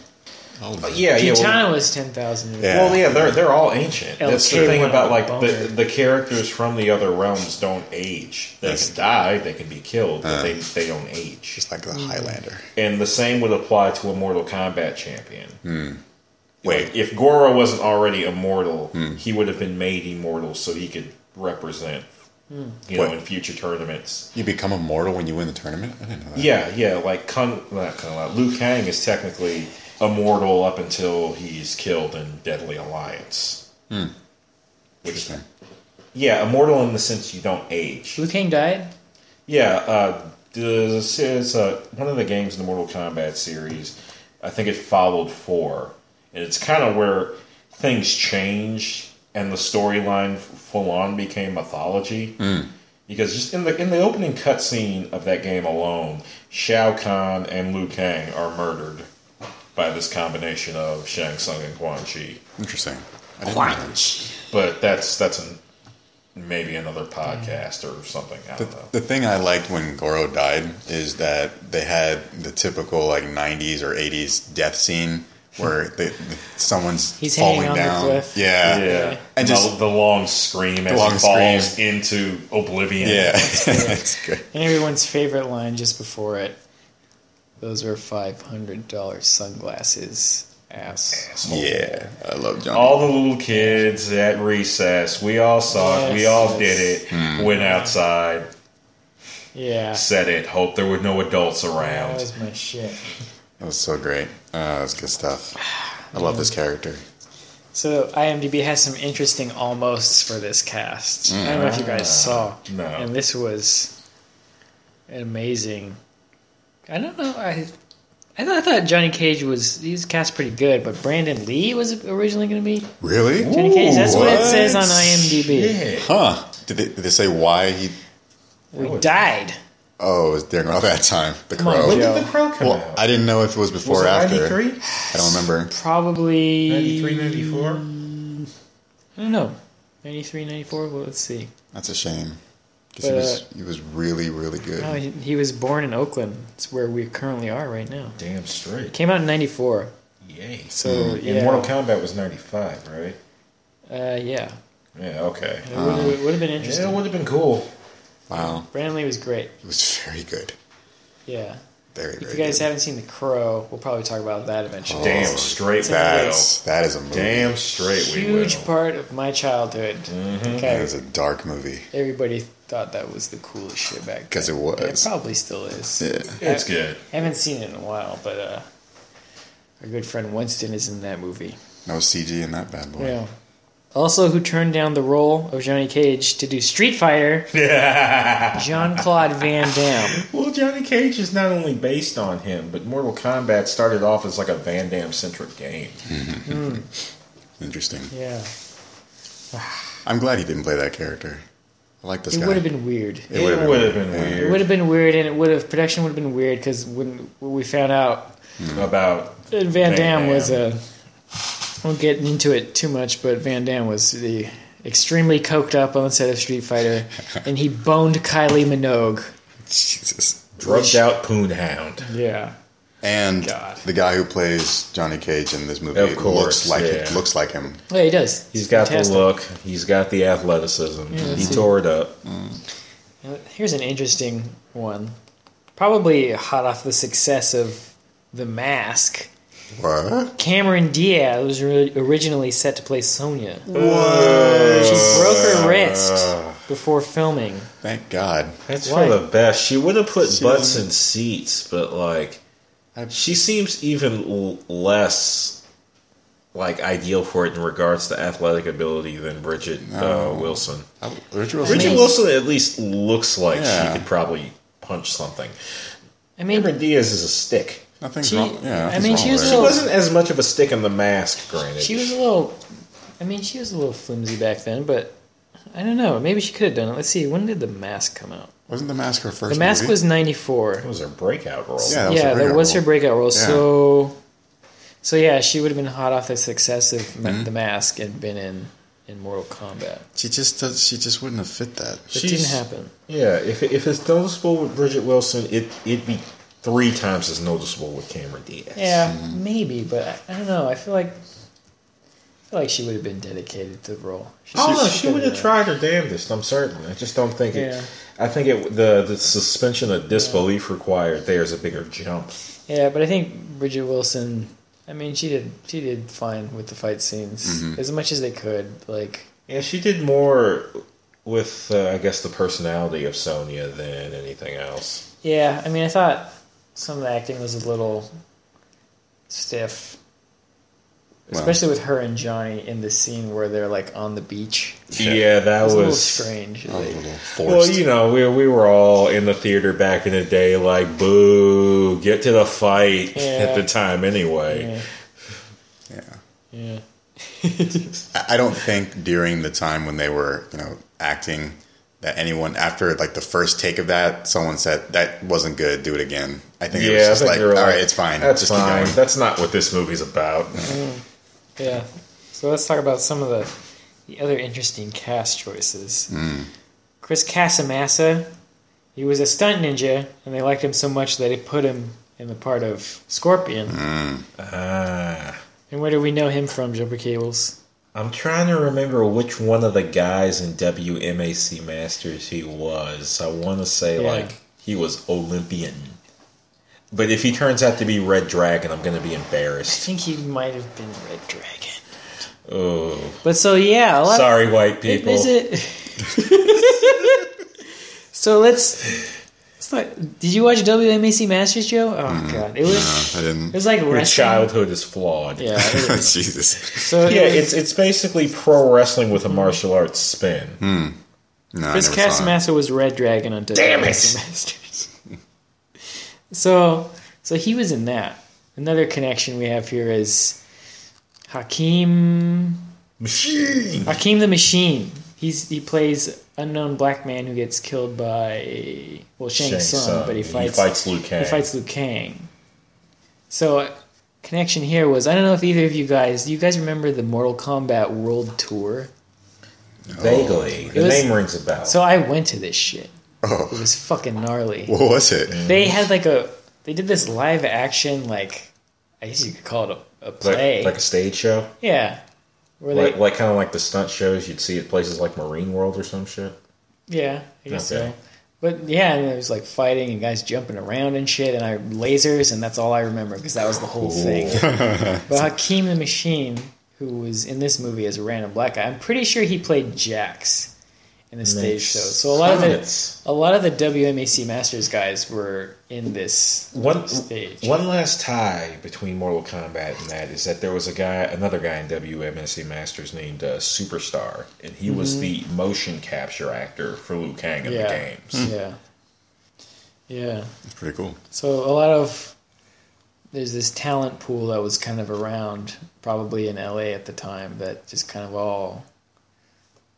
How old is he? yeah, yeah. Kitana Well, was ten thousand years. Yeah. well, yeah, they're they're all ancient. El That's the thing about like the the characters from the other realms don't age. They Yes. can die, they can be killed, but Uh. they they don't age. Just like the Mm. Highlander. And the same would apply to a Mortal Kombat champion. Wait, Like, if Goro wasn't already immortal, Hmm. he would have been made immortal so he could represent, Hmm. you know, in future tournaments. you become immortal when you win the tournament? I didn't know that. Yeah, yeah, like Kung, not Kung Lao. Liu Kang is technically immortal up until he's killed in Deadly Alliance. Hmm. Which, Interesting. yeah, immortal in the sense you don't age. Liu Kang died. Yeah, uh, this is uh, one of the games in the Mortal Kombat series. I think it followed four, and it's kind of where things change and the storyline full on became mythology. Because just in the in the opening cutscene of that game alone, Shao Kahn and Liu Kang are murdered by this combination of Shang Tsung and Quan Chi. Interesting. I didn't know that. But that's that's an, maybe another podcast or something. I The, don't know. the thing I liked when Goro died is that they had the typical like '90s or '80s death scene where they, someone's He's falling on the down. cliff. Yeah, Yeah, And the, just- the long scream as long he falls scream. into oblivion. yeah, it's good. And everyone's favorite line just before it. Those are five hundred dollars sunglasses. Ass. Asshole. Yeah, I love Johnny. All the little kids at recess, we all saw it. We all yes. did it. Hmm. Went outside, Yeah. said it. Hope there were no adults around. That around. was my shit. That was so great. Uh, that's good stuff. I love this character. So IMDb has some interesting almosts for this cast. I don't know if you guys saw. No. And this was amazing. I don't know. I I thought, I thought Johnny Cage was he's cast pretty good, but Brandon Lee was originally going to be Really? Johnny Cage. That's what, it says on IMDb. Yeah. Huh? Did they, did they say why he? We died. Oh, it was during all that time. The Come on, crow. When did the crow come well, out? I didn't know if it was before was or after. 93? I don't remember. Probably 93, 94? I don't know. 93, 94? Well, let's see. That's a shame. Because he was uh, he was really really good. No, he, he was born in Oakland. It's where we currently are right now. Damn straight. Came out in 94. Yay. So, mm. And yeah. Mortal Kombat was 95, right? Uh, yeah. Yeah, okay. It would, would have been interesting. Yeah, it would have been cool. Wow, Brandon Lee was great. he was very good. Yeah. Very good. If you guys good. haven't seen The Crow, we'll probably talk about that eventually. Damn Oh, straight That's that is a movie. Damn straight we Huge will. part of my childhood. Mm-hmm. That Okay. is a dark movie. Everybody thought that was the coolest shit back then. 'Cause it And It was. probably still is. Yeah. It's good. I haven't seen it in a while, but uh, our good friend Winston is in that movie. No CG in that bad boy. Yeah. Also, who turned down the role of Johnny Cage to do Street Fighter? Jean Claude Van Damme. Well, Johnny Cage is not only based on him, but Mortal Kombat started off as like a Van Damme centric game. Interesting. Yeah. I'm glad he didn't play that character. I like this It guy. would have been weird. It would've would have been, yeah. It weird would have been weird, and it would have production would have been weird because when we found out hmm. about Van Van Damme was Damme. a. Won't get into it too much, but Van Damme was the extremely coked up on the set of Street Fighter, and he boned Kylie Minogue. Jesus. drugged out poon hound. Yeah. And God. the guy who plays Johnny Cage in this movie Of looks like yeah. looks like him. Yeah, he does. He's got Fantastic. the look. He's got the athleticism. Yeah, he that's it. tore it up. Now, Here's an interesting one. Probably hot off the success of The Mask. What? Cameron Diaz was ori- originally set to play Sonya. Whoa. She broke her wrist before filming. Thank God. That's Why? for the best. She would have put She butts doesn't- in seats, but like, I- she seems even l- less like ideal for it in regards to athletic ability than Bridgette uh, Wilson. I, Richard Wilson. Bridgette Wilson at least looks like Yeah. she could probably punch something. I mean, Cameron Diaz is a stick. Nothing's She- wrong. Yeah, I mean, wrong she was with a She her. little- wasn't as much of a stick in the mask, granted. she was a little. I mean, she was a little flimsy back then, but I don't know. Maybe she could have done it. Let's see. When did the mask come out? Wasn't the mask her first? The mask movie? was '94. It was her breakout role. Yeah, that was yeah, her that breakout was her breakout role. Yeah. So, so yeah, she would have been hot off the success of Ma- Mhm. the mask and been in in Mortal Kombat. She just does. She just wouldn't have fit that. It She's- didn't happen. Yeah, if if it's noticeable with Bridgette Wilson, it it'd be three times as noticeable with Cameron Diaz. Yeah, Mm-hmm. maybe, but I, I don't know. I feel like I feel like she would have been dedicated to the role. She- Oh no, she could've would have tried her damnedest. I'm certain. I just don't think it. I think it the the suspension of disbelief required there is a bigger jump. Yeah, but I think Bridgette Wilson. I mean, she did she did fine with the fight scenes Mm-hmm. as much as they could. Like, Yeah, she did more with uh, I guess the personality of Sonya than anything else. yeah, I mean, I thought some of the acting was a little stiff. Well. Especially with her and Johnny in the scene where they're like on the beach. Yeah, that It was, was, a little strange. A like- little forced. Well, you know, we we were all in the theater back in the day, like, boo, get to the fight Yeah. at the time anyway. yeah, yeah. yeah. I I don't think during the time when they were, you know, acting that anyone after like the first take of that, someone said that wasn't good. Do it again. I think it was Yeah, I just think like, they were all like, right, it's fine. That's just keep fine. going. That's not what this movie's about. Mm. Yeah. So let's talk about some of the, the other interesting cast choices. Mm. Chris Casamassa, he was a stunt ninja, and they liked him so much that they put him in the part of Scorpion. Mm. Ah. And where do we know him from, Jumper Cables? I'm trying to remember which one of the guys in WMAC Masters he was. I want to say Yeah. like he was Olympian. But if he turns out to be Red Dragon, I'm going to be embarrassed. I think he might have been Red Dragon. Oh, But so yeah, a lot sorry, white people. Is it? so let's. let's not, did you watch WMAC Masters, Joe? Oh god, it was. No, I didn't. It was like Your wrestling. childhood is flawed. Yeah. Jesus. So Yeah, it was- it's it's basically pro wrestling with a martial arts spin. Hmm. No, Chris I never saw it. Casamassa was Red Dragon on Damn it! Masters. So, so he was in that. Another connection we have here is Hakeem Machine. Hakeem the Machine. He's he plays unknown black man who gets killed by well Shang, Shang Tsung, Tsung. but he fights, He fights Liu Kang. He fights Liu Kang. So, uh, connection here was I don't know if either of you guys do you guys remember the Mortal Kombat World Tour? Vaguely, the was- name rings a bell. So I went to this shit. Oh. It Oh, was fucking gnarly. what was it? They had like a they did this live action like I guess you could call it a, a play. like, like a stage show, yeah. Where like they like kind of like the stunt shows you'd see at places like Marine World or some shit. Yeah, I guess Okay. so. But yeah, and it was like fighting and guys jumping around and shit, and I lasers, and that's all I remember because that was the whole thing. but Hakeem the Machine, who was in this movie as a random black guy, I'm pretty sure he played Jax in the stage Makes show. So a lot of the a lot of the WMAC Masters guys were in this One stage. one last tie between Mortal Kombat and that is that there was a guy, another guy in WMAC Masters named uh, Superstar, and he was the motion capture actor for Liu Kang in Mm-hmm. Yeah. the games. Yeah, yeah. It's pretty cool. So a lot of there's this talent pool that was kind of around, probably in LA at the time, that just kind of all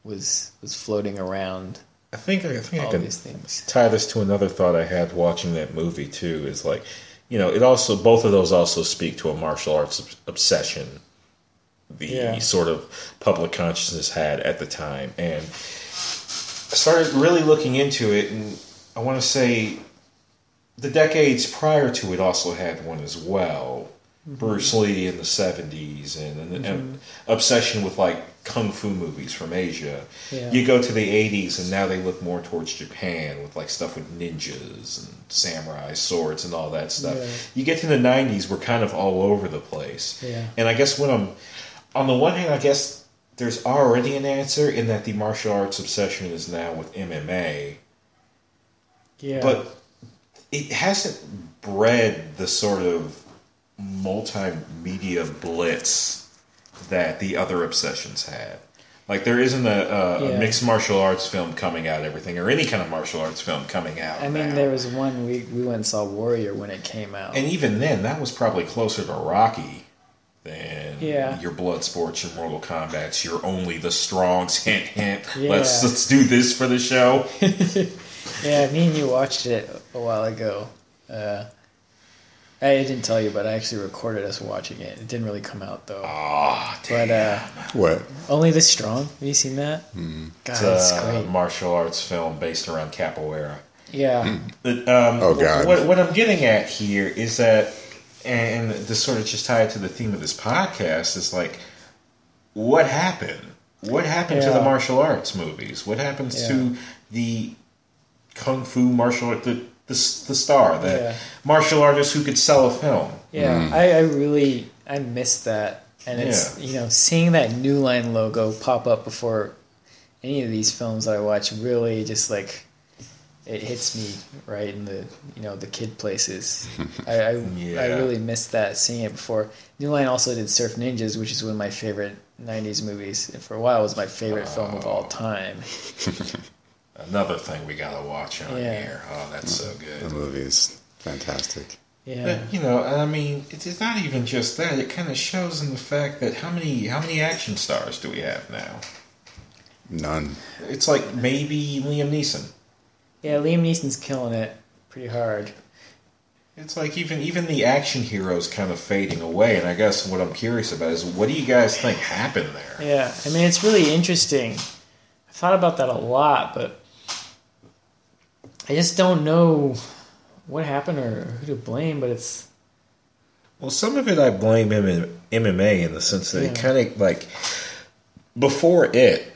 was was floating around I think I think I can these things. tie this to another thought I had watching that movie too. Is like, you know, it also both of those also speak to a martial arts obsession. The Yeah. sort of public consciousness had at the time, and I started really looking into it, and I want to say the decades prior to it also had one as well. Mm-hmm. Bruce Lee in the seventies, and an, an mm-hmm. obsession with like kung fu movies from Asia. Yeah. You go to the '80s, and now they look more towards Japan with like stuff with ninjas and samurai swords and all that stuff. Yeah. You get to the '90s, we're kind of all over the place. Yeah. And I guess when I'm on the one hand, I guess there's already an answer in that the martial arts obsession is now with MMA, Yeah, but it hasn't bred the sort of multimedia blitz that the other obsessions had. Like there isn't a, a, Yeah. a mixed martial arts film coming out, everything, or any kind of martial arts film coming out. I mean, now. there was one we we went and saw Warrior when it came out. and even then, that was probably closer to Rocky than Yeah. your blood sports, your Mortal Kombat's, your only the strongs. Hint, hint. Yeah. Let's let's do this for the show. yeah, me and you watched it a while ago. Uh, I didn't tell you, but I actually recorded us watching it. It didn't really come out though. Ah, But uh, What? only the strong. Have you seen that? God, it's it's a great. martial arts film based around capoeira. Yeah, But, um, Oh, God. What, what I'm getting at here is that, and to sort of just tie it to the theme of this podcast, is like, what happened? What happened to the martial arts movies? What happens Yeah. to the kung fu martial art, the, the, the star, the Yeah. martial artist who could sell a film? yeah. Mm. I, I really I missed that, and it's Yeah. you know seeing that New Line logo pop up before any of these films that I watch really just like it hits me right in the you know the kid places. I I, Yeah. I really missed that seeing it before. New Line also did Surf Ninjas, which is one of my favorite '90s movies. And for a while, it was my favorite film of all time. Another thing we gotta watch on Yeah. here. Oh, that's so good. The movie's fantastic. Yeah, But you know, I mean, it's not even just that. It kind of shows in the fact that how many how many action stars do we have now? None. It's like maybe Liam Neeson. yeah. Liam Neeson's killing it pretty hard. It's like even even the action heroes kind of fading away. And I guess what I'm curious about is what do you guys think happened there? Yeah, I mean it's really interesting. I thought about that a lot, but I just don't know what happened or who to blame. But it's Well, some of it I blame MMA in the sense that it kind of like before it,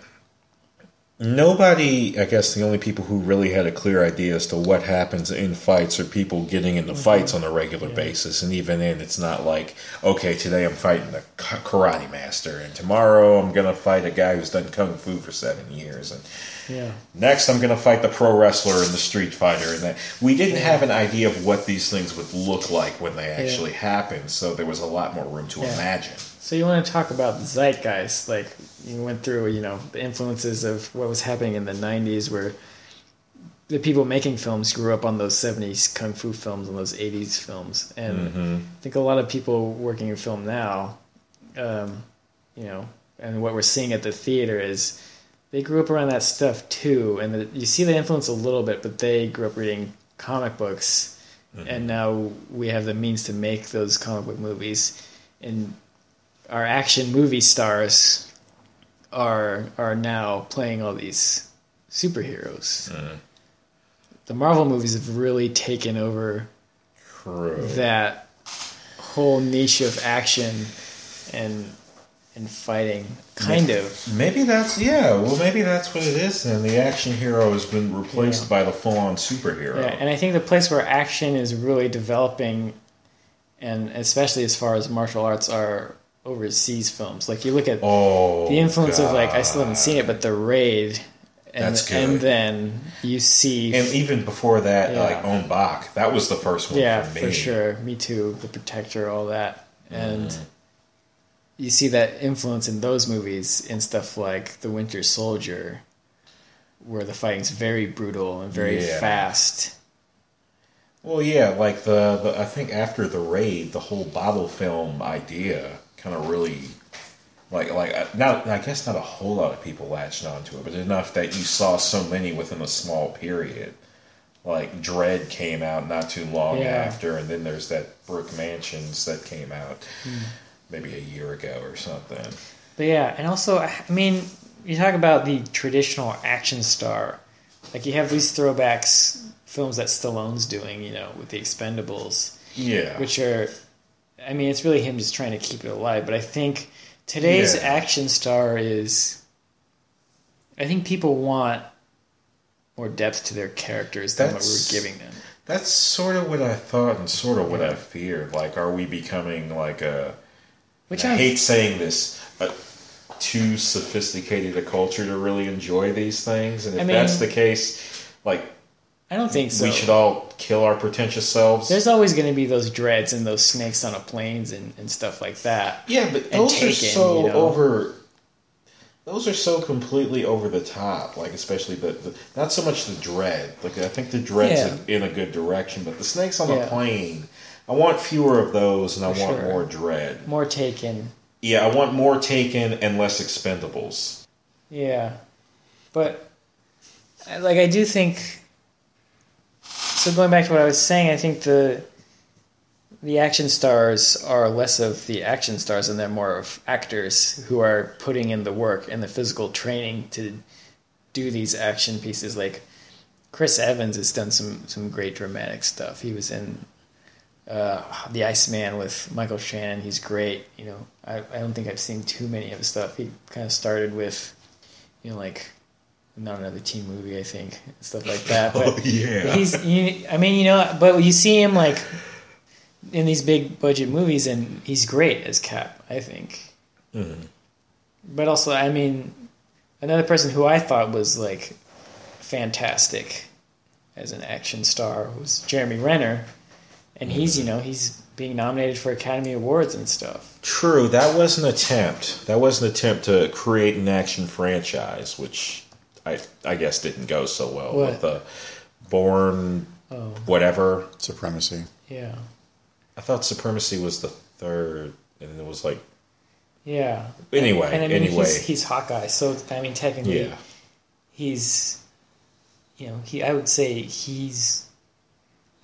nobody. I guess the only people who really had a clear idea as to what happens in fights are people getting into mm-hmm. fights on a regular basis, and even then, it's not like okay, today I'm fighting ka- karate master, and tomorrow I'm gonna fight a guy who's done kung fu for seven years, and yeah, Next, I'm going to fight the pro wrestler and the street fighter, and that we didn't have an idea of what these things would look like when they actually happened. So there was a lot more room to Yeah. imagine. So you want to talk about zeitgeist? Like you went through, you know, the influences of what was happening in the '90s, where the people making films grew up on those '70s kung fu films and those '80s films, and I think a lot of people working in film now, um, you know, and what we're seeing at the theater is they grew up around that stuff too, and the, you see the influence a little bit, but they grew up reading comic books, and now we have the means to make those comic book movies, and our action movie stars are are now playing all these superheroes. Mm-hmm. The Marvel movies have really taken over True. that whole niche of action and and fighting, kind of. Maybe that's yeah. Well, maybe that's what it is. And the action hero has been replaced Yeah. by the full-on superhero. Yeah, and I think the place where action is really developing, and especially as far as martial arts are overseas films. Like you look at oh, the influence of like I still haven't seen it, but the raid, and That's good. and then you see, And even before that, Yeah. like Ong-Bak, that was the first one yeah, for me. for sure, me too, the Protector, all that, and Mm-hmm. you see that influence in those movies in stuff like The Winter Soldier, where the fighting's very brutal and very Yeah. fast. Well, yeah, like the, the I think after the raid, the whole bottle film idea kind of really, like like uh, not I guess not a whole lot of people latched onto it, but enough that you saw so many within a small period. Like Dread came out not too long Yeah. after, and then there's that Brick Mansions that came out Hmm. maybe a year ago or something. But yeah, and also, I mean, you talk about the traditional action star. Like you have these throwbacks films that Stallone's doing, you know, with the Expendables, Yeah, which are, I mean, it's really him just trying to keep it alive. But I think today's Yeah. action star is, I think people want more depth to their characters than what we're giving them. That's sort of what I thought and sort of what I feared. Like, are we becoming like a? Which I I hate saying this, but too sophisticated a culture to really enjoy these things. And if I mean- that's the case, like, I don't think so. we should all kill our pretentious selves. There's always going to be those dreads and those snakes on a planes and, and stuff like that. yeah, but and those are so you know. over. Those are so completely over the top. Like especially the, the not so much the dread. Like I think the dread's Yeah. in a good direction, but the snakes on Yeah. the plane. I want fewer of those, and I want sure. more dread. More taken. Yeah, I want more taken and less expendables. Yeah, but like I do think. So going back to what I was saying, I think the the action stars are less of the action stars and they're more of actors who are putting in the work and the physical training to do these action pieces. Like Chris Evans has done some some great dramatic stuff. He was in uh, The Iceman with Michael Shannon. He's great. You know, I, I don't think I've seen too many of his stuff. He kind of started with, you know, like not another teen movie, I think, stuff like that. But Oh, yeah. he's. You, I mean, you know, but you see him like in these big budget movies, and he's great as Cap. I think. Mm-hmm. But also, I mean, another person who I thought was like fantastic as an action star was Jeremy Renner, and he's you know he's being nominated for Academy Awards and stuff. True, that was an attempt. That was an attempt to create an action franchise, which I I guess didn't go so well What? with the Bourne Oh whatever. Supremacy. yeah, I thought Supremacy was the third, and it was like yeah. Anyway, and, I mean, anyway. he's, he's Hawkeye, so I mean technically yeah, he's you know he I would say he's.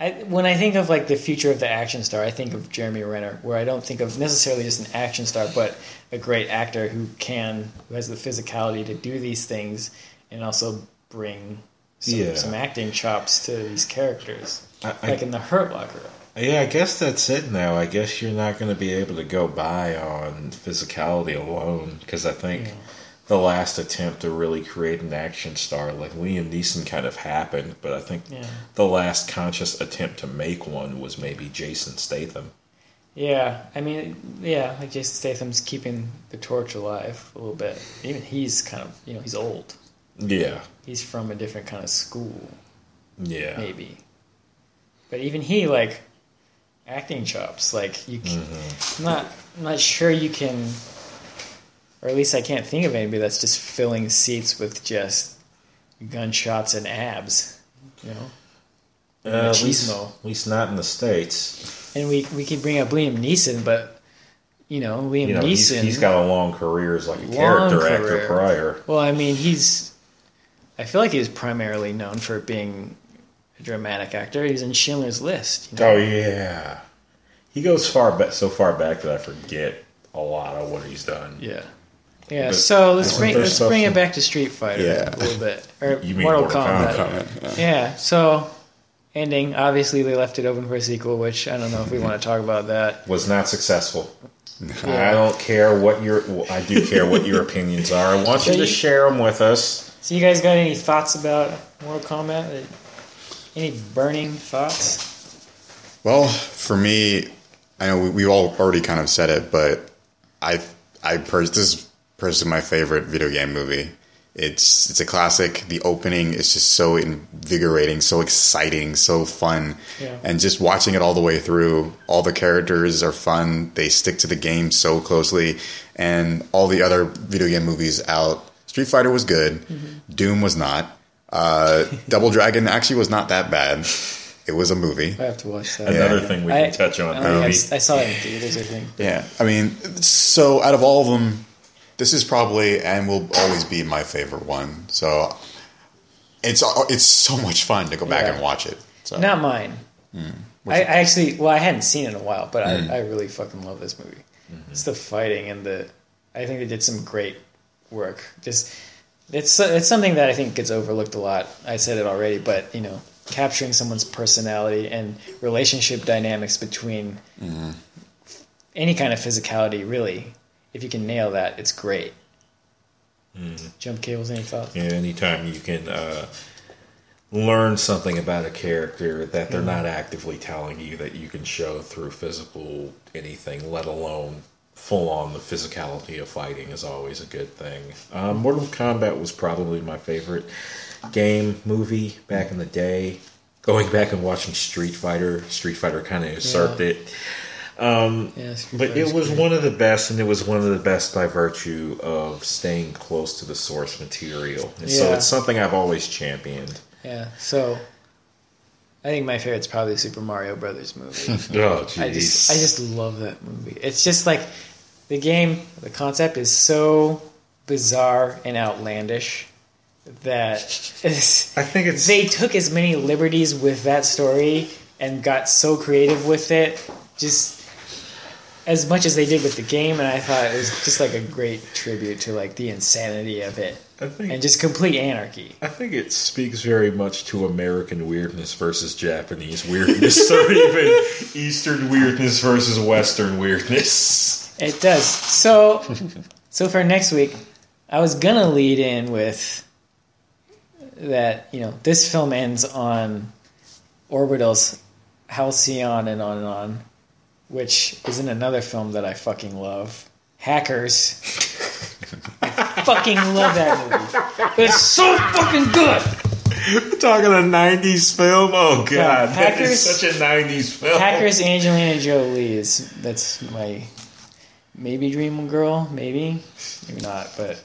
I, when I think of like the future of the action star, I think of Jeremy Renner, where I don't think of necessarily just an action star, but a great actor who can, who has the physicality to do these things, and also bring some, Yeah. some acting chops to these characters, I, I, like in the Hurt Locker. yeah. I guess that's it now. I guess you're not going to be able to go by on physicality alone because I think Yeah. the last attempt to really create an action star, like Liam Neeson, kind of happened, but I think Yeah, the last conscious attempt to make one was maybe Jason Statham. yeah. I mean, yeah, like Jason Statham's keeping the torch alive a little bit. Even he's kind of, you know, he's old. Yeah, He's from a different kind of school. yeah. maybe. But even he, like, acting chops. Like, you, can, Mm-hmm. I'm not, I'm not sure you can, or at least I can't think of anybody that's just filling seats with just gunshots and abs. You know, Uh, at, least, at least not in the states. and we we could bring up Liam Neeson, but you know, Liam You know, he's, Neeson. he's got a long career as like a character actor prior. Well, I mean, he's. I feel like he's primarily known for being a dramatic actor. He's in Schindler's List. You know? Oh yeah, he goes far back, so far back that I forget a lot of what he's done. Yeah. Yeah, But so let's bring let's bring it back to Street Fighter Yeah. a little bit, or You mean Mortal, Mortal Kombat. Kombat. Yeah. Yeah, so ending. Obviously, they left it open for a sequel, which I don't know if we want to talk about that. Was not successful. I don't care what your. Well, I do care what your opinions are. I want you to share them with us. So, you guys got any thoughts about Mortal Kombat? Any burning thoughts? Well, for me, I know we, we all already kind of said it, but I, I pers- this is personally my favorite video game movie. It's it's a classic. The opening is just so invigorating, so exciting, so fun, Yeah. and just watching it all the way through. All the characters are fun. They stick to the game so closely, and all the other video game movies out. Street Fighter was good. Doom was not. Uh, Double Dragon actually was not that bad. It was a movie. I have to watch that. Another thing we can I- touch on. I, don't think movie. I've- I saw it in theaters. I think. Yeah, I mean, so out of all of them, this is probably and will always be my favorite one. So it's it's so much fun to go back Yeah. and watch it. So Not mine. Hmm. I, I actually, well, I hadn't seen it in a while, but. I, I really fucking love this movie. Mm-hmm. It's the fighting and the. I think they did some great work. Just it's it's something that I think gets overlooked a lot. I said it already, but you know, capturing someone's personality and relationship dynamics between Mm-hmm. any kind of physicality, really, if you can nail that, it's great. Mm-hmm. Jump cables, any thoughts? Yeah, anytime you can uh, learn something about a character that they're not actively telling you that you can show through physical anything, let alone full on the physicality of fighting is always a good thing. Um, Mortal Kombat was probably my favorite game movie back in the day. going back and watching Street Fighter, Street Fighter kind of usurped it. Um, Yeah, but it was great. one of the best, and it was one of the best by virtue of staying close to the source material. And so it's something I've always championed. Yeah. So, I think my favorite's probably the Super Mario Brothers movie. Oh, jeez. I just I just love that movie. It's just like the game, the concept is so bizarre and outlandish that I think it's they took as many liberties with that story and got so creative with it, just as much as they did with the game. And I thought it was just like a great tribute to like the insanity of it I think and just complete anarchy. I think it speaks very much to American weirdness versus Japanese weirdness, or even Eastern weirdness versus Western weirdness. It does. So, so for next week, I was gonna lead in with that. You know, this film ends on Orbital's Halcyon and on and on, which is in another film that I fucking love, Hackers. I fucking love that movie. It's so fucking good. We're talking a '90s film. Oh God, Yeah, that is such a '90s film. Hackers Angelina Jolie is that's my maybe dream girl, maybe maybe not, but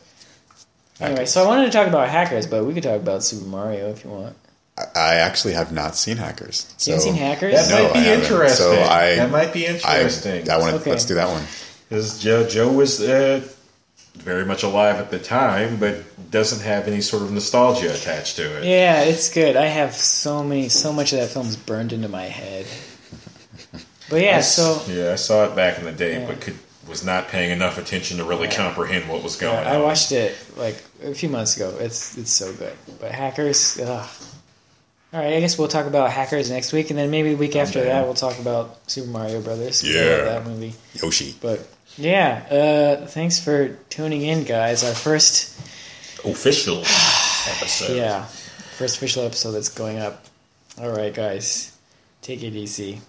anyway. So I wanted to talk about Hackers, but we could talk about Super Mario if you want. I- I actually have not seen Hackers. So You haven't seen Hackers? That No, might be I interesting. So I- that might be I, interesting. I want Okay. Let's do that one. Because Joe, Joe was uh, very much alive at the time, but doesn't have any sort of nostalgia attached to it. Yeah, it's good. I have so many, so much of that film's burned into my head. But yeah, s- so yeah, I saw it back in the day, Yeah. but could was not paying enough attention to really comprehend what was going yeah, I on. watched it like a few months ago. It's it's so good. But Hackers, ugh. All right, I guess we'll talk about Hackers next week, and then maybe the week oh, after down. that we'll talk about Super Mario Brothers. I Yeah. that movie. Yoshi. But yeah, uh, thanks for tuning in, guys. Our first, official episode. yeah, first official episode that's going up. All right, guys, take it easy.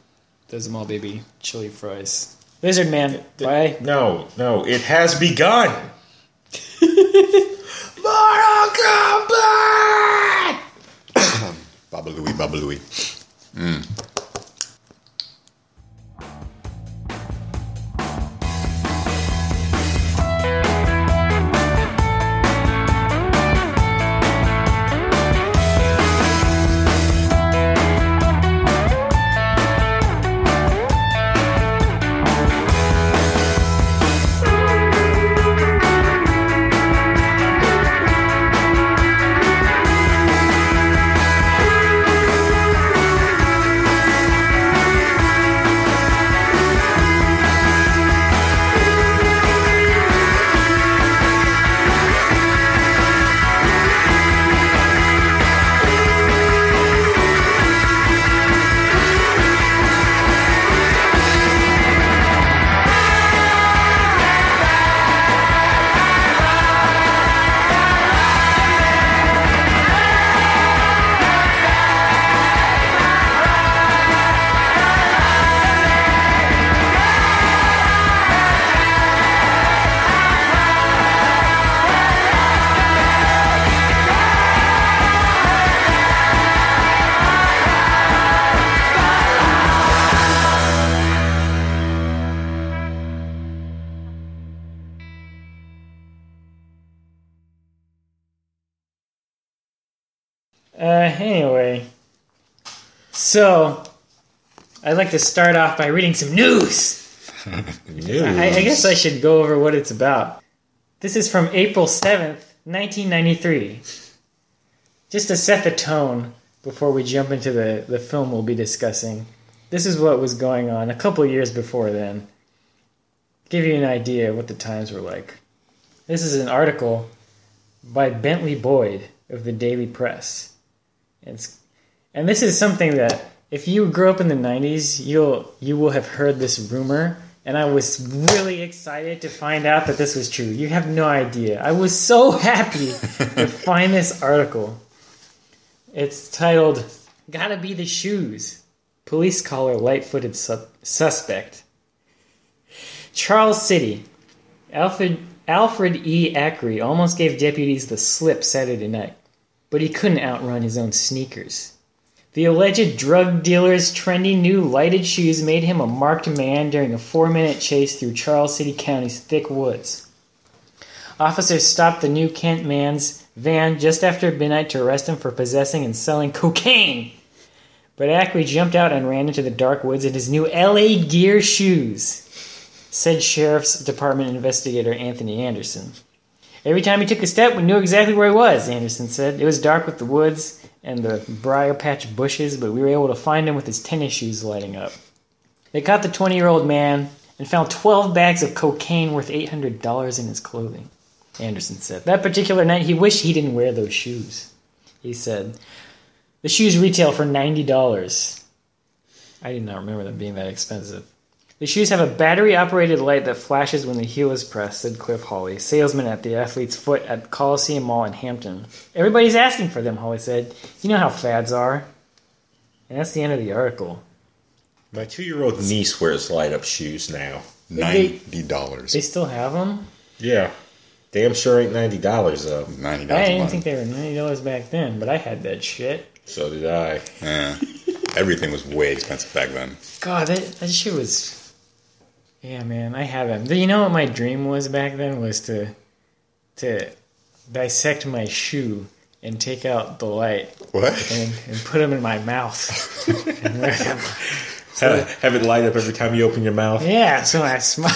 Does them all, baby. Chili fries. Lizard man. Bye. No, no, it has begun. Mortal Kombat! Babalooey, babalooey. Uh, like to start off by reading some news. I, I guess I should go over what it's about. This is from April 7th, 1993. Just to set the tone before we jump into the, the film we'll be discussing, this is what was going on a couple years before then. Give you an idea of what the times were like. This is an article by Bentley Boyd of the Daily Press. It's, and this is something that if you grew up in the 90s, you'll you will have heard this rumor and I was really excited to find out that this was true. You have no idea. I was so happy to find this article. It's titled "Gotta Be the Shoes." Police collar light-footed su- suspect. Charles City. Alfred Alfred E. Ackery almost gave deputies the slip Saturday night, but he couldn't outrun his own sneakers. The alleged drug dealer's trendy new lighted shoes made him a marked man during a four minute chase through Charles City County's thick woods. Officers stopped the new Kent man's van just after midnight to arrest him for possessing and selling cocaine. But Ackley jumped out and ran into the dark woods in his new LA Gear shoes, said Sheriff's Department investigator Anthony Anderson. Every time he took a step, we knew exactly where he was, Anderson said. It was dark with the woods and the briar patch bushes, but we were able to find him with his tennis shoes lighting up. They caught the 20 year old man and found 12 bags of cocaine worth $800 in his clothing, Anderson said. That particular night, he wished he didn't wear those shoes. He said, The shoes retail for $90. I did not remember them being that expensive. The shoes have a battery operated light that flashes when the heel is pressed, said Cliff Hawley, salesman at the Athlete's Foot at Coliseum Mall in Hampton. Everybody's asking for them, Hawley said. You know how fads are. And that's the end of the article. My two-year-old niece wears light-up shoes now. Ninety dollars. They still have them? Yeah, damn sure ain't ninety dollars though. $90. I didn't think they were $90 back then, but I had that shit. So did I. Yeah. Everything was way expensive back then. God, that, that shit was. Yeah, man, I have them. You know what my dream was back then was to to dissect my shoe and take out the light What? and, and put them in my mouth. and. Have, have it light up every time you open your mouth. Yeah, so I smile.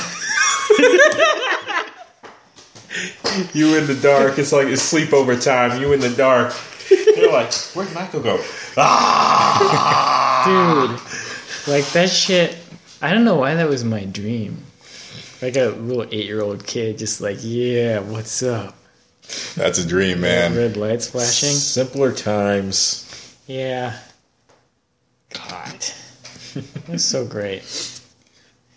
You in the dark. It's like it's sleepover time. You in the dark. You're like, where'd Michael go? Ah! Dude, like that shit. I don't know why that was my dream. Like a little eight year old kid, just like, yeah, what's up? That's a dream, man. Red lights flashing. Simpler times. Yeah. God. Was so great.